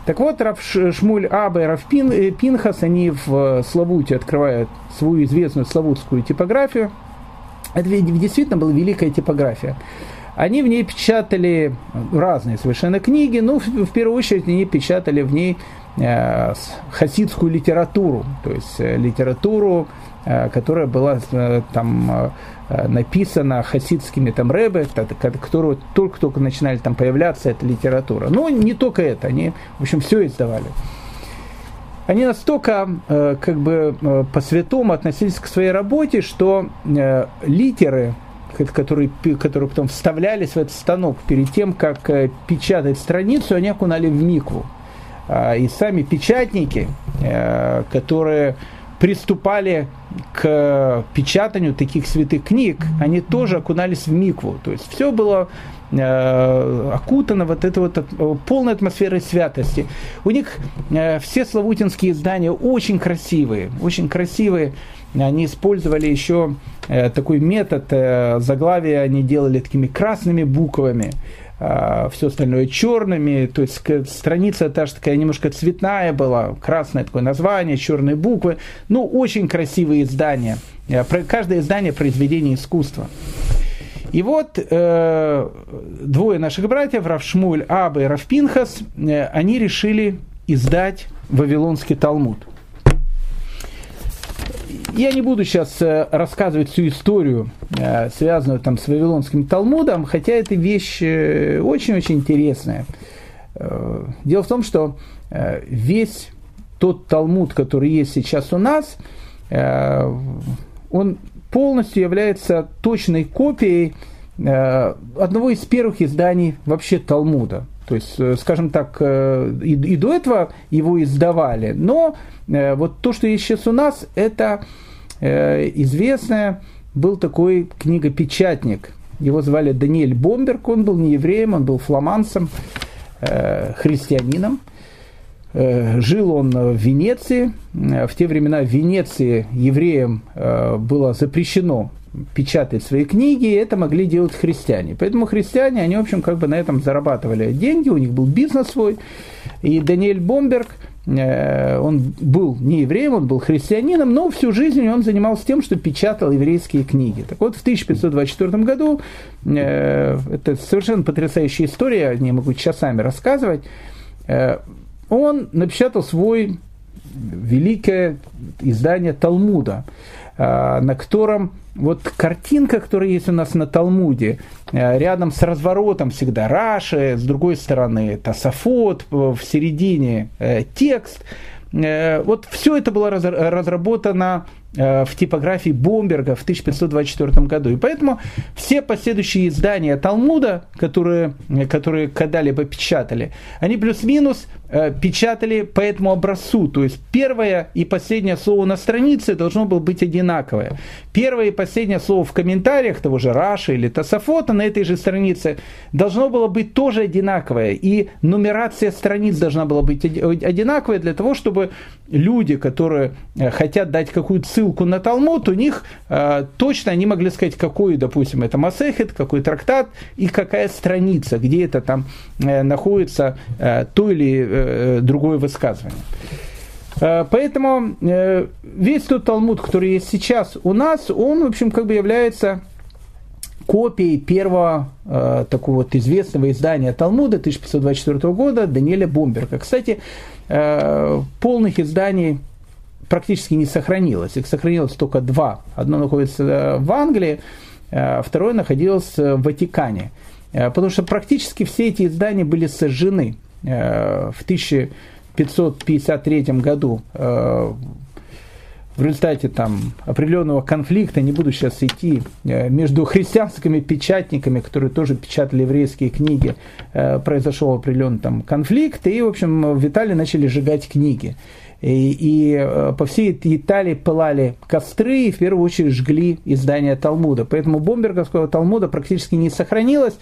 [SPEAKER 1] Так вот, Раф Шмуль Аба и Раф Пинхас, они в Славуте открывают свою известную славутскую типографию – это действительно была великая типография. Они в ней печатали разные совершенно книги, но в, в первую очередь они печатали в ней э, хасидскую литературу, то есть э, литературу, э, которая была э, там э, написана хасидскими там рэбе, которую только-только начинали там появляться эта литература. Но не только это, они, в общем, все издавали они настолько э, как бы э, по-святому относились к своей работе, что э, литеры, которые, которые потом вставлялись в этот станок перед тем, как э, печатать страницу, они окунали в микву. Э, и сами печатники, э, которые приступали к печатанию таких святых книг, они тоже окунались в микву. То есть все было Э, окутана вот этой вот э, полной атмосферой святости. У них э, все славутинские издания очень красивые, очень красивые. Они использовали еще такой метод, заглавия они делали такими красными буквами, все остальное черными, то есть страница та же такая немножко цветная была, красное такое название, черные буквы, ну очень красивые издания, каждое издание произведение искусства. И вот э, двое наших братьев, Равшмуль Аба и Равпинхас, э, они решили издать Вавилонский Талмуд. Я не буду сейчас рассказывать всю историю, связанную там с Вавилонским Талмудом, хотя эта вещь очень-очень интересная. Дело в том, что весь тот Талмуд, который есть сейчас у нас, он полностью является точной копией одного из первых изданий вообще Талмуда. То есть, э, скажем так, э, и, и до этого его издавали, но э, вот то, что есть сейчас у нас, это известное, был такой книгопечатник, его звали Даниэль Бомберг, он был не евреем, он был фламандцем, христианином, Жил он в Венеции. В те времена в Венеции евреям было запрещено печатать свои книги, и это могли делать христиане. Поэтому христиане, они, в общем, как бы на этом зарабатывали деньги, у них был бизнес свой. И Даниэль Бомберг, э, он был не евреем, он был христианином, но всю жизнь он занимался тем, что печатал еврейские книги. Так вот, в 1524 году, э, это совершенно потрясающая история, не могу часами рассказывать, э, он напечатал свой великое издание Талмуда, на котором вот картинка, которая есть у нас на Талмуде, э, рядом с разворотом всегда Раши, с другой стороны Тасафот, в середине э, текст. Э, вот все это было разработано Э, в типографии Бомберга в 1524 году. И поэтому все последующие издания Талмуда, которые, которые когда-либо печатали, они плюс-минус э, печатали по этому образцу. То есть первое и последнее слово на странице должно было быть одинаковое. Первое и последнее слово в комментариях того же Раши или Тософота на этой же странице должно было быть тоже одинаковое. И нумерация страниц должна была быть одинаковая для того, чтобы люди, которые э, хотят дать какую-то ссылку на Талмуд, у них э, точно они могли сказать, какой, допустим, это Масехет, какой трактат и какая страница, где это там э, находится э, то или э, другое высказывание. Э, поэтому э, весь тот Талмуд, который есть сейчас у нас, он, в общем, как бы является копией первого э, такого вот известного издания Талмуда 1524 года Даниэля Бомберга. Кстати, э, полных изданий практически не сохранилось. Их сохранилось только два. Одно находится в Англии, э, второе находилось в Ватикане. Э, потому что практически все эти издания были сожжены в 1553 году в результате там, определенного конфликта, не буду сейчас идти, между христианскими печатниками, которые тоже печатали еврейские книги, произошел определенный там конфликт, и, в общем, в Италии начали сжигать книги. И, и э, по всей Италии пылали костры и в первую очередь жгли издания Талмуда. Поэтому бомберговского Талмуда практически не сохранилось.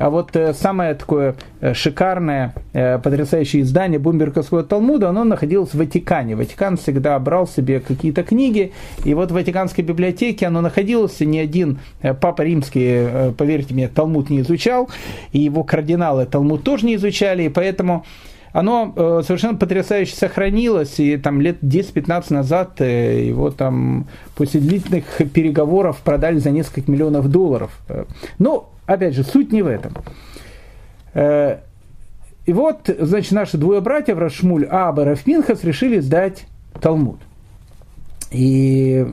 [SPEAKER 1] А вот э, самое такое э, шикарное, потрясающее издание Бумберговского Талмуда, оно находилось в Ватикане. Ватикан всегда брал себе какие-то книги, и вот в Ватиканской библиотеке оно находилось, ни один папа римский, поверьте мне, Талмуд не изучал, и его кардиналы Талмуд тоже не изучали, и поэтому оно э, совершенно потрясающе сохранилось, и там лет 10-15 назад э, его там после длительных переговоров продали за несколько миллионов долларов. Э, но, опять же, суть не в этом. И вот, значит, наши двое братьев, Рашмуль Аба и Рафминхас, решили сдать Талмуд. И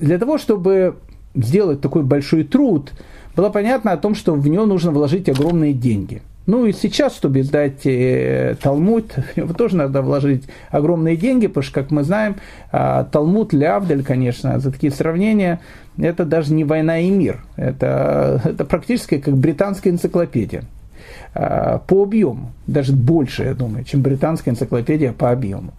[SPEAKER 1] для того, чтобы сделать такой большой труд, было понятно о том, что в него нужно вложить огромные деньги – ну и сейчас, чтобы издать э, Талмуд, (laughs) тоже надо вложить огромные деньги, потому что, как мы знаем, э, Талмуд, Лявдель, конечно, за такие сравнения, это даже не война и мир. Это, это практически как британская энциклопедия э, по объему, даже больше, я думаю, чем британская энциклопедия по объему.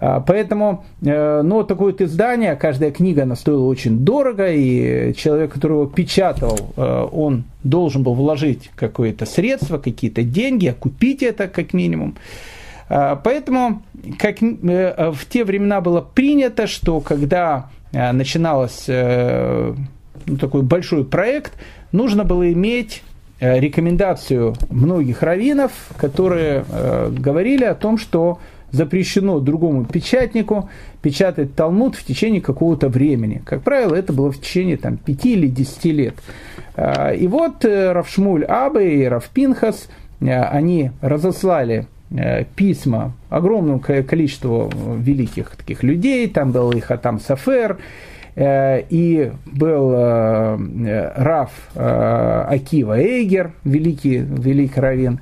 [SPEAKER 1] А, поэтому, э, ну, такое вот издание, каждая книга, она стоила очень дорого, и человек, который его печатал, э, он должен был вложить какое-то средство, какие-то деньги, купить это как минимум. А, поэтому как э, в те времена было принято, что когда начинался ну, такой большой проект, нужно было иметь рекомендацию многих раввинов, которые говорили о том, что запрещено другому печатнику печатать Талмуд в течение какого-то времени. Как правило, это было в течение там, 5 или 10 лет. А, и вот э, Равшмуль Абы и Равпинхас, э, они разослали письма огромному количеству великих таких людей. Там был и Хатам Сафер, и был Раф Акива Эйгер, великий, великий раввин.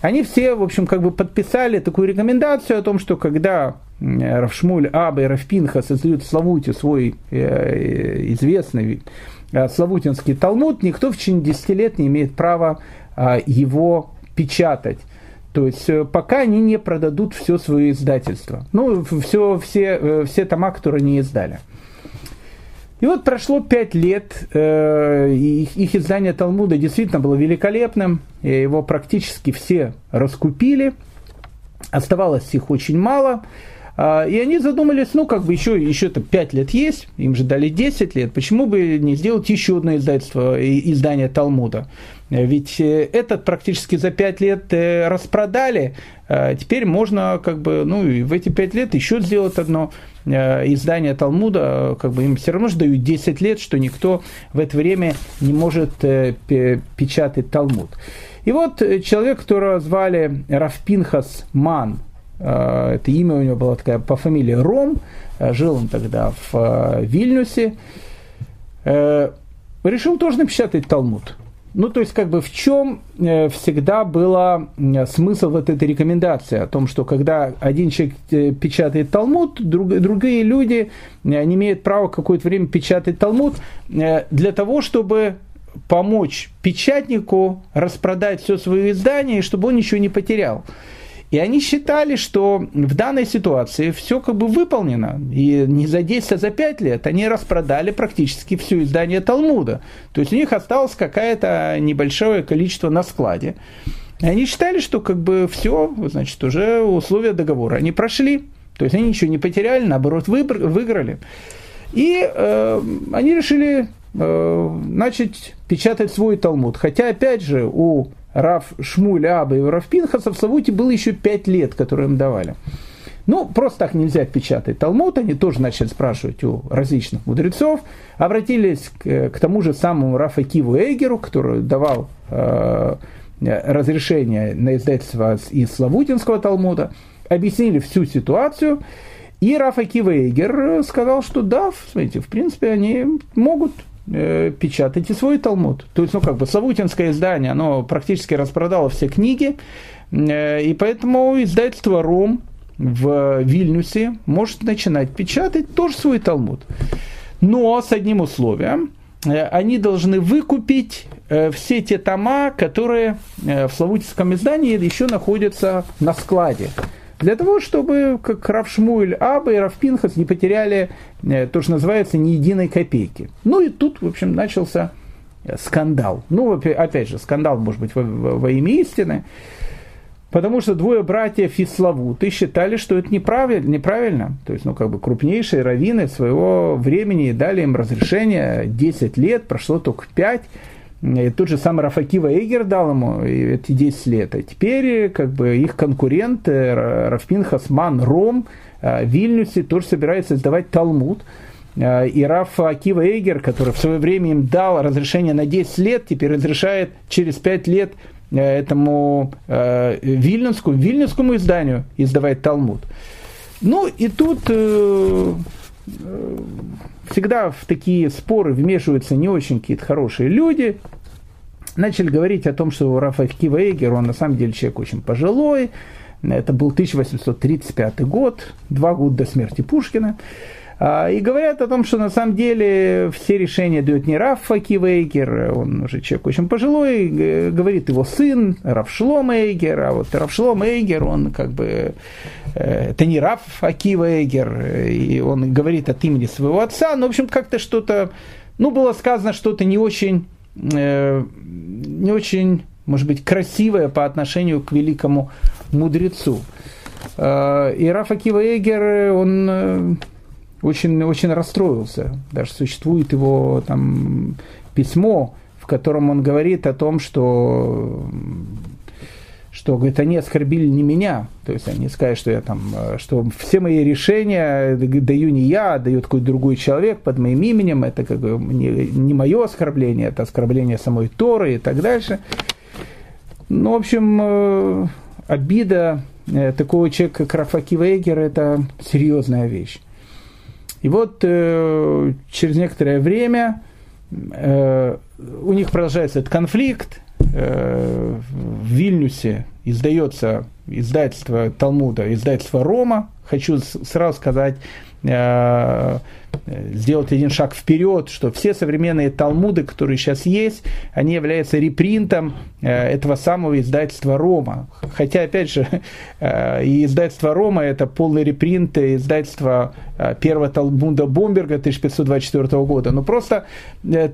[SPEAKER 1] Они все, в общем, как бы подписали такую рекомендацию о том, что когда Равшмуль Аба и Равпинха создают в Славуте свой известный Славутинский Талмуд, никто в течение 10 лет не имеет права его печатать. То есть э, пока они не продадут все свое издательство. Ну, все, все, э, все тома, которые они издали. И вот прошло пять лет, э, их, их издание Талмуда действительно было великолепным, его практически все раскупили, оставалось их очень мало – а, и они задумались, ну, как бы еще, еще то 5 лет есть, им же дали 10 лет, почему бы не сделать еще одно издательство, издание Талмуда? Ведь э, этот практически за 5 лет э, распродали, теперь можно как бы, ну, и в эти 5 лет еще сделать одно э, издание Талмуда, как бы им все равно же дают 10 лет, что никто в это время не может печатать Талмуд. И вот человек, которого звали Рафпинхас Ман, Э, это имя у него было такое по фамилии Ром, э, жил он тогда в э, Вильнюсе, решил тоже напечатать Талмуд. Ну, то есть, как бы в чем всегда был смысл вот этой рекомендации о том, что когда один человек печатает Талмуд, друг, другие люди не имеют права какое-то время печатать Талмуд для того, чтобы помочь печатнику распродать все свое издание, чтобы он ничего не потерял. И они считали, что в данной ситуации все как бы выполнено. И не за 10, а за 5 лет они распродали практически все издание Талмуда. То есть у них осталось какое-то небольшое количество на складе. И они считали, что как бы все, значит, уже условия договора они прошли. То есть они ничего не потеряли, наоборот, выиграли. И э, они решили э, начать печатать свой Талмуд. Хотя, опять же, у Раф Шмуль Аба и Раф Пинхаса в Савуте было еще пять лет, которые им давали. Ну, просто так нельзя печатать Талмуд, они тоже начали спрашивать у различных мудрецов, обратились к, к тому же самому Рафа Киву Эйгеру, который давал э, разрешение на издательство из Славутинского Талмуда, объяснили всю ситуацию, и Рафа Кива Эйгер сказал, что да, смотрите, в принципе, они могут э, печатать и свой Талмуд. То есть, ну, как бы, Славутинское издание, оно практически распродало все книги, э, и поэтому издательство «Ром» в Вильнюсе может начинать печатать тоже свой Талмуд. Но с одним условием, э, они должны выкупить э, все те тома, которые э, в Славутинском издании еще находятся на складе для того, чтобы, как Рав Шмуэль Аба и Рав Пинхас не потеряли э, то, что называется, ни единой копейки. Ну и тут, в общем, начался э, скандал. Ну, опять же, скандал, может быть, во, во имя истины, потому что двое братьев из Славуты считали, что это неправильно, неправильно. То есть, ну, как бы крупнейшие раввины своего времени дали им разрешение 10 лет, прошло только 5 и тот же самый Рафакива Эйгер дал ему эти 10 лет. А теперь как бы их конкурент э, Рафпин Хасман Ром э, в Вильнюсе тоже собирается издавать Талмуд. Э, и Раф Акива Эйгер, который в свое время им дал разрешение на 10 лет, теперь разрешает через 5 лет этому э, вильнюсскому, изданию издавать Талмуд. Ну и тут э, всегда в такие споры вмешиваются не очень какие-то хорошие люди. Начали говорить о том, что Рафаэль Кивейгер, он на самом деле человек очень пожилой. Это был 1835 год, два года до смерти Пушкина. А, и говорят о том, что на самом деле все решения дает не Раф Акивейгер, он уже человек очень пожилой, говорит его сын Равшлом Эйгер, а вот Равшлом Эйгер, он как бы, э, это не Раф Акивейгер, и он говорит от имени своего отца, ну, в общем, как-то что-то, ну, было сказано что-то не очень, э, не очень, может быть, красивое по отношению к великому мудрецу. Э, и Раф Акива он очень, очень расстроился. Даже существует его там письмо, в котором он говорит о том, что что, говорит, они оскорбили не меня, то есть они сказали, что я там, что все мои решения даю не я, а дает какой-то другой человек под моим именем, это как бы не, не мое оскорбление, это оскорбление самой Торы и так дальше. Ну, в общем, э, обида такого человека, как Рафаки Вейгер, это серьезная вещь. И вот через некоторое время у них продолжается этот конфликт, в Вильнюсе издается издательство Талмуда, издательство Рома. Хочу сразу сказать, Э, сделать один шаг вперед, что все современные талмуды, которые сейчас есть, они являются репринтом э, этого самого издательства Рома. Хотя, опять же, (laughs) э, и издательство Рома это полный репринт издательства первого Талмуда Бомберга 1524 года. Но просто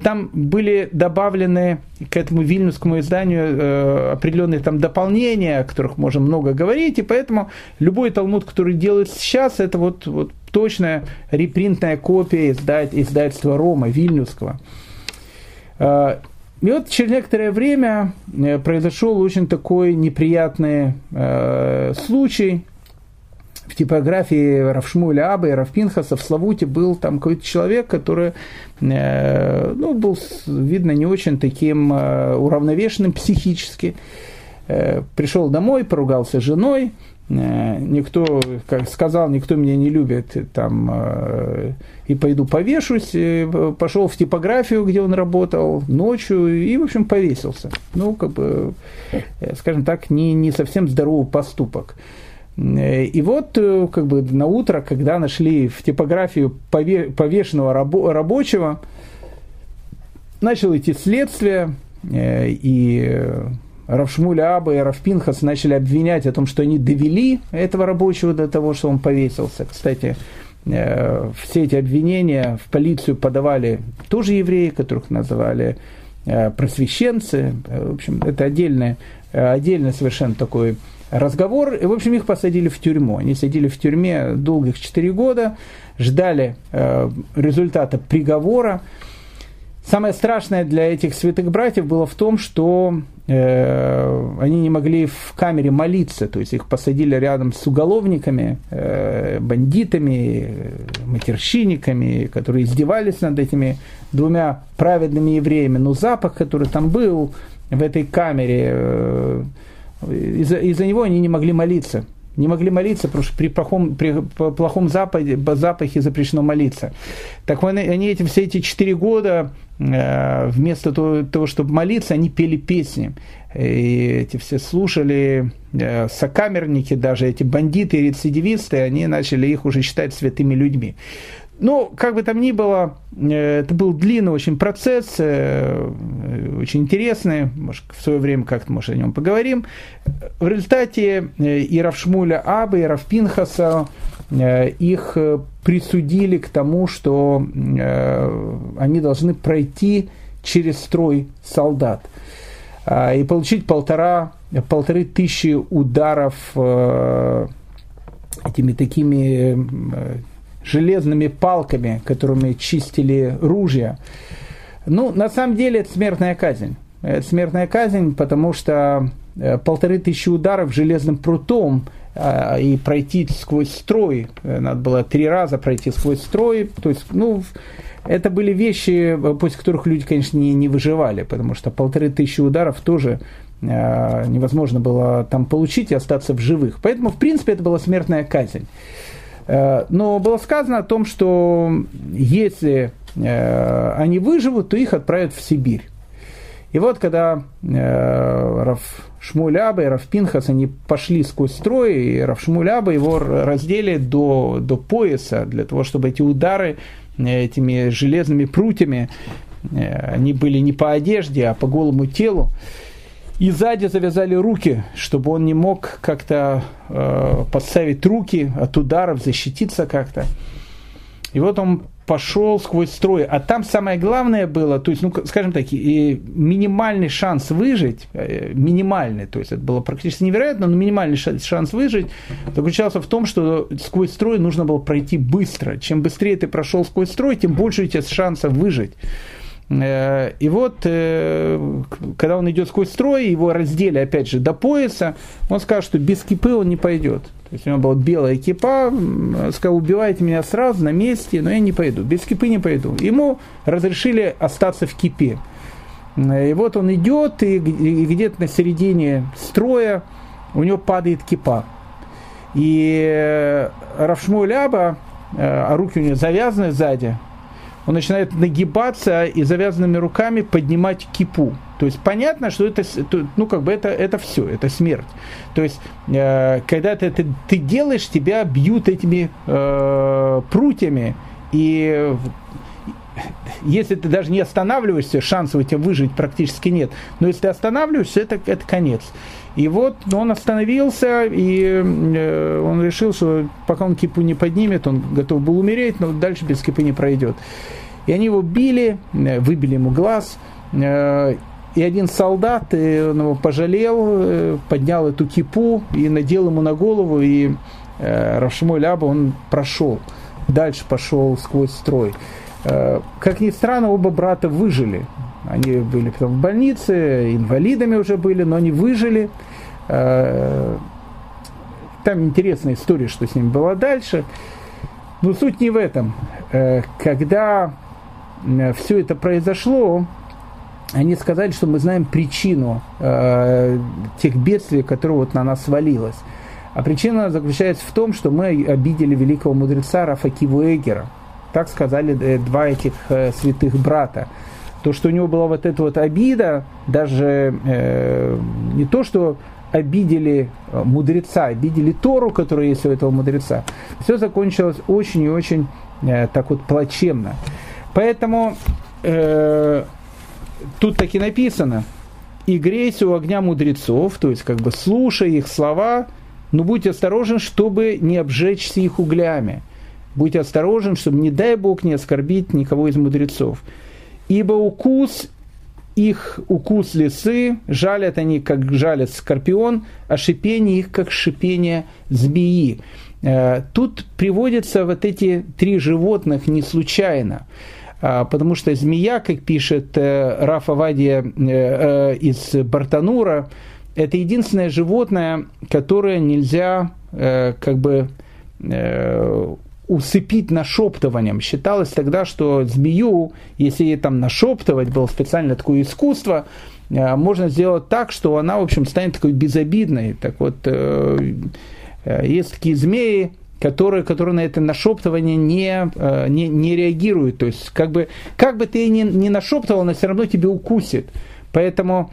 [SPEAKER 1] там были добавлены к этому вильнюсскому изданию определенные там дополнения, о которых можно много говорить, и поэтому любой талмуд, который делает сейчас, это вот, вот точная репринтная копия издать, издательства Рома, Вильнюсского. А, и вот через некоторое время э, произошел очень такой неприятный э, случай. В типографии Равшмуля Аба и Равпинхаса в Славуте был там какой-то человек, который э, ну, был, видно, не очень таким э, уравновешенным психически. Э, пришел домой, поругался с женой, никто, как сказал, никто меня не любит, там, э, и пойду повешусь, пошел в типографию, где он работал ночью, и, в общем, повесился. Ну, как бы, э, скажем так, не, не совсем здоровый поступок. И вот, как бы, на утро, когда нашли в типографию повешенного рабочего, начало идти следствие, и Равшмуля Аба и Равпинхас начали обвинять о том, что они довели этого рабочего до того, что он повесился. Кстати, э, все эти обвинения в полицию подавали тоже евреи, которых называли э, просвещенцы. В общем, это отдельный, отдельный совершенно такой разговор. И, в общем, их посадили в тюрьму. Они сидели в тюрьме долгих 4 года, ждали э, результата приговора. Самое страшное для этих святых братьев было в том, что э, они не могли в камере молиться, то есть их посадили рядом с уголовниками, э, бандитами, матерщинниками, которые издевались над этими двумя праведными евреями. Но запах, который там был в этой камере, э, из-за, из-за него они не могли молиться не могли молиться, потому что при плохом, при плохом запахе, запахе запрещено молиться. Так они, они эти, все эти четыре года вместо того, того, чтобы молиться, они пели песни. И эти все слушали, э, сокамерники, даже эти бандиты и рецидивисты, они начали их уже считать святыми людьми. Ну, как бы там ни было, э, это был длинный очень процесс, э, очень интересный, может, в свое время как-то, может, о нем поговорим. В результате э, и Равшмуля Аба, и Равпинхаса их присудили к тому, что они должны пройти через строй солдат и получить полтора, полторы тысячи ударов этими такими железными палками, которыми чистили ружья. Ну, на самом деле, это смертная казнь. Это смертная казнь, потому что э, полторы тысячи ударов железным прутом э, и пройти сквозь строй, э, надо было три раза пройти сквозь строй, то есть, ну, это были вещи, после которых люди, конечно, не, не выживали, потому что полторы тысячи ударов тоже невозможно было там получить и остаться в живых. Поэтому, в принципе, это была смертная казнь. Э, но было сказано о том, что если э, они выживут, то их отправят в Сибирь. И вот когда э, Раф Шмуляба и Раф Пинхас, они пошли сквозь строй, и Раф Шмуляба его раздели до, до пояса, для того, чтобы эти удары этими железными прутьями, они были не по одежде, а по голому телу. И сзади завязали руки, чтобы он не мог как-то э, подставить руки от ударов, защититься как-то. И вот он пошел сквозь строй. А там самое главное было, то есть, ну, скажем так, и минимальный шанс выжить, э, минимальный, то есть это было практически невероятно, но минимальный шанс выжить заключался в том, что сквозь строй нужно было пройти быстро. Чем быстрее ты прошел сквозь строй, тем больше у тебя шансов выжить. Э, и вот, э, когда он идет сквозь строй, его раздели, опять же, до пояса, он скажет, что без кипы он не пойдет. То есть у него была белая кипа, сказал, убивайте меня сразу, на месте, но я не пойду, без кипы не пойду. Ему разрешили остаться в кипе. Э, и вот он идет, и где-то на середине строя у него падает кипа. И Равшмуль Аба, а руки у него завязаны сзади, он начинает нагибаться и завязанными руками поднимать кипу. То есть понятно, что это, ну, как бы это, это все, это смерть. То есть, э, когда ты, ты, ты делаешь, тебя бьют этими э, прутьями, и если ты даже не останавливаешься, шансов у тебя выжить практически нет. Но если ты останавливаешься, это, это конец. И вот он остановился, и э, он решил, что пока он кипу не поднимет, он готов был умереть, но дальше без кипы не пройдет. И они его били, э, выбили ему глаз, э, и один солдат, и он его пожалел, поднял эту кипу и надел ему на голову, и Равшимой Ляба он прошел, дальше пошел сквозь строй. Как ни странно, оба брата выжили. Они были потом в больнице, инвалидами уже были, но они выжили. Э, там интересная история, что с ними было дальше. Но суть не в этом. Э, когда все это произошло, они сказали, что мы знаем причину тех бедствий, которые вот на нас свалилось. А причина заключается в том, что мы обидели великого мудреца Рафакиву Эгера – так сказали э, два этих э, святых брата. То, что у него была вот эта вот обида, даже э, не то, что обидели э, мудреца, обидели Тору, которая есть у этого мудреца. Все закончилось очень и очень э, так вот плачевно. Поэтому э, тут таки написано, и грейся у огня мудрецов, то есть как бы слушай их слова, но будь осторожен, чтобы не обжечься их углями. Будь осторожен, чтобы, не дай Бог, не оскорбить никого из мудрецов. Ибо укус их укус лисы, жалят они, как жалят скорпион, а шипение их, как шипение змеи. Э, тут приводятся вот эти три животных не случайно, а, потому что змея, как пишет э, Рафа Вадия э, из Бартанура, это единственное животное, которое нельзя как бы усыпить нашептыванием. Считалось тогда, что змею, если ей там нашептывать, было специально такое искусство, э, можно сделать так, что она, в общем, станет такой безобидной. Так вот, э, э, есть такие змеи, которые, которые на это нашептывание не, не, не реагируют. То есть, как бы, как бы ты ни, не нашептывал, она все равно тебе укусит. Поэтому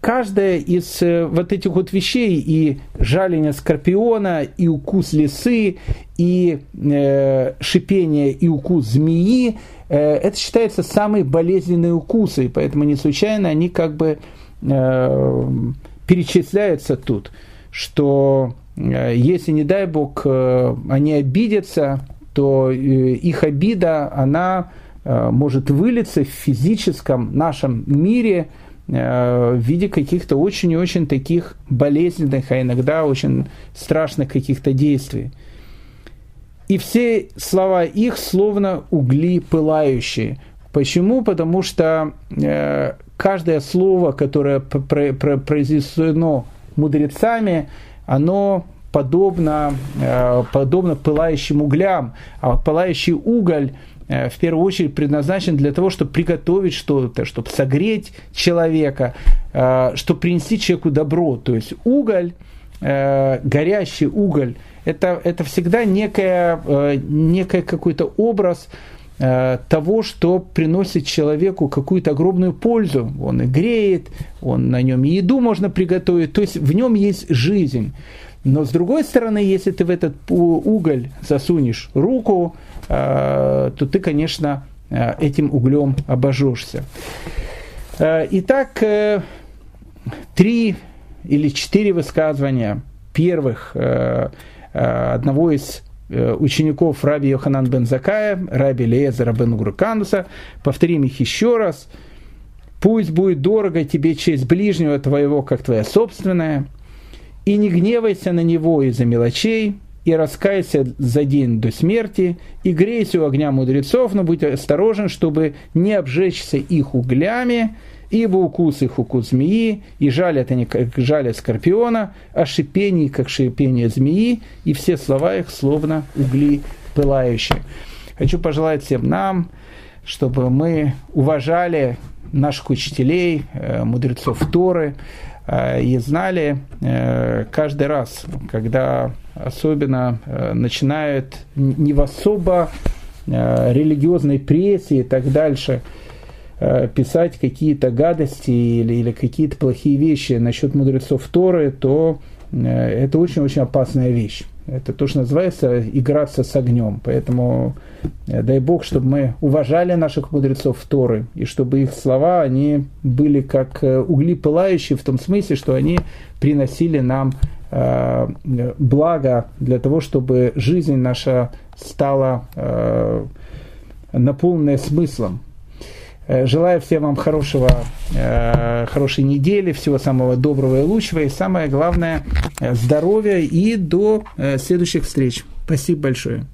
[SPEAKER 1] каждая из э, вот этих вот вещей, и жаление скорпиона, и укус лисы, и э, шипение, и укус змеи, э, это считается самые болезненные укусы, поэтому не случайно они как бы э, перечисляются тут, что э, если, не дай бог, э, они обидятся, то э, их обида, она э, может вылиться в физическом нашем мире – в виде каких-то очень и очень таких болезненных, а иногда очень страшных каких-то действий. И все слова их словно угли пылающие. Почему? Потому что э, каждое слово, которое произнесено мудрецами, оно подобно, э, подобно пылающим углям. А пылающий уголь Э, в первую очередь предназначен для того, чтобы приготовить что-то, чтобы согреть человека, э, чтобы принести человеку добро. То есть уголь, э, горящий уголь, это, это всегда некая, некая какой-то образ того, что приносит человеку какую-то огромную пользу. Он и греет, он на нем и еду можно приготовить, то есть в нем есть жизнь. Но с другой стороны, если ты в этот уголь засунешь руку, э, то ты, конечно, э, этим углем обожжешься. Э, итак, три или четыре высказывания первых одного из учеников Раби Йоханан бен Закая, Раби Лезера бен Гуркануса. Повторим их еще раз. «Пусть будет дорого тебе честь ближнего твоего, как твоя собственная, и не гневайся на него из-за мелочей, и раскайся за день до смерти, и грейся у огня мудрецов, но будь осторожен, чтобы не обжечься их углями, ибо укус их укус змеи, и жалят они, как жалят скорпиона, а шипение, как шипение змеи, и все слова их словно угли пылающие. Хочу пожелать всем нам, чтобы мы уважали наших учителей, мудрецов Торы, и знали каждый раз, когда особенно начинают не в особо религиозной прессе и так дальше писать какие-то гадости или, или какие-то плохие вещи насчет мудрецов Торы, то это очень-очень опасная вещь. Это то, что называется играться с огнем. Поэтому э, дай Бог, чтобы мы уважали наших мудрецов Торы, и чтобы их слова, они были как э, угли пылающие, в том смысле, что они приносили нам э, благо для того, чтобы жизнь наша стала э, наполненная смыслом. Э, желаю всем вам хорошего, э, хорошей недели, всего самого доброго и лучшего, и самое главное, э, здоровья и до следующих встреч. Спасибо большое.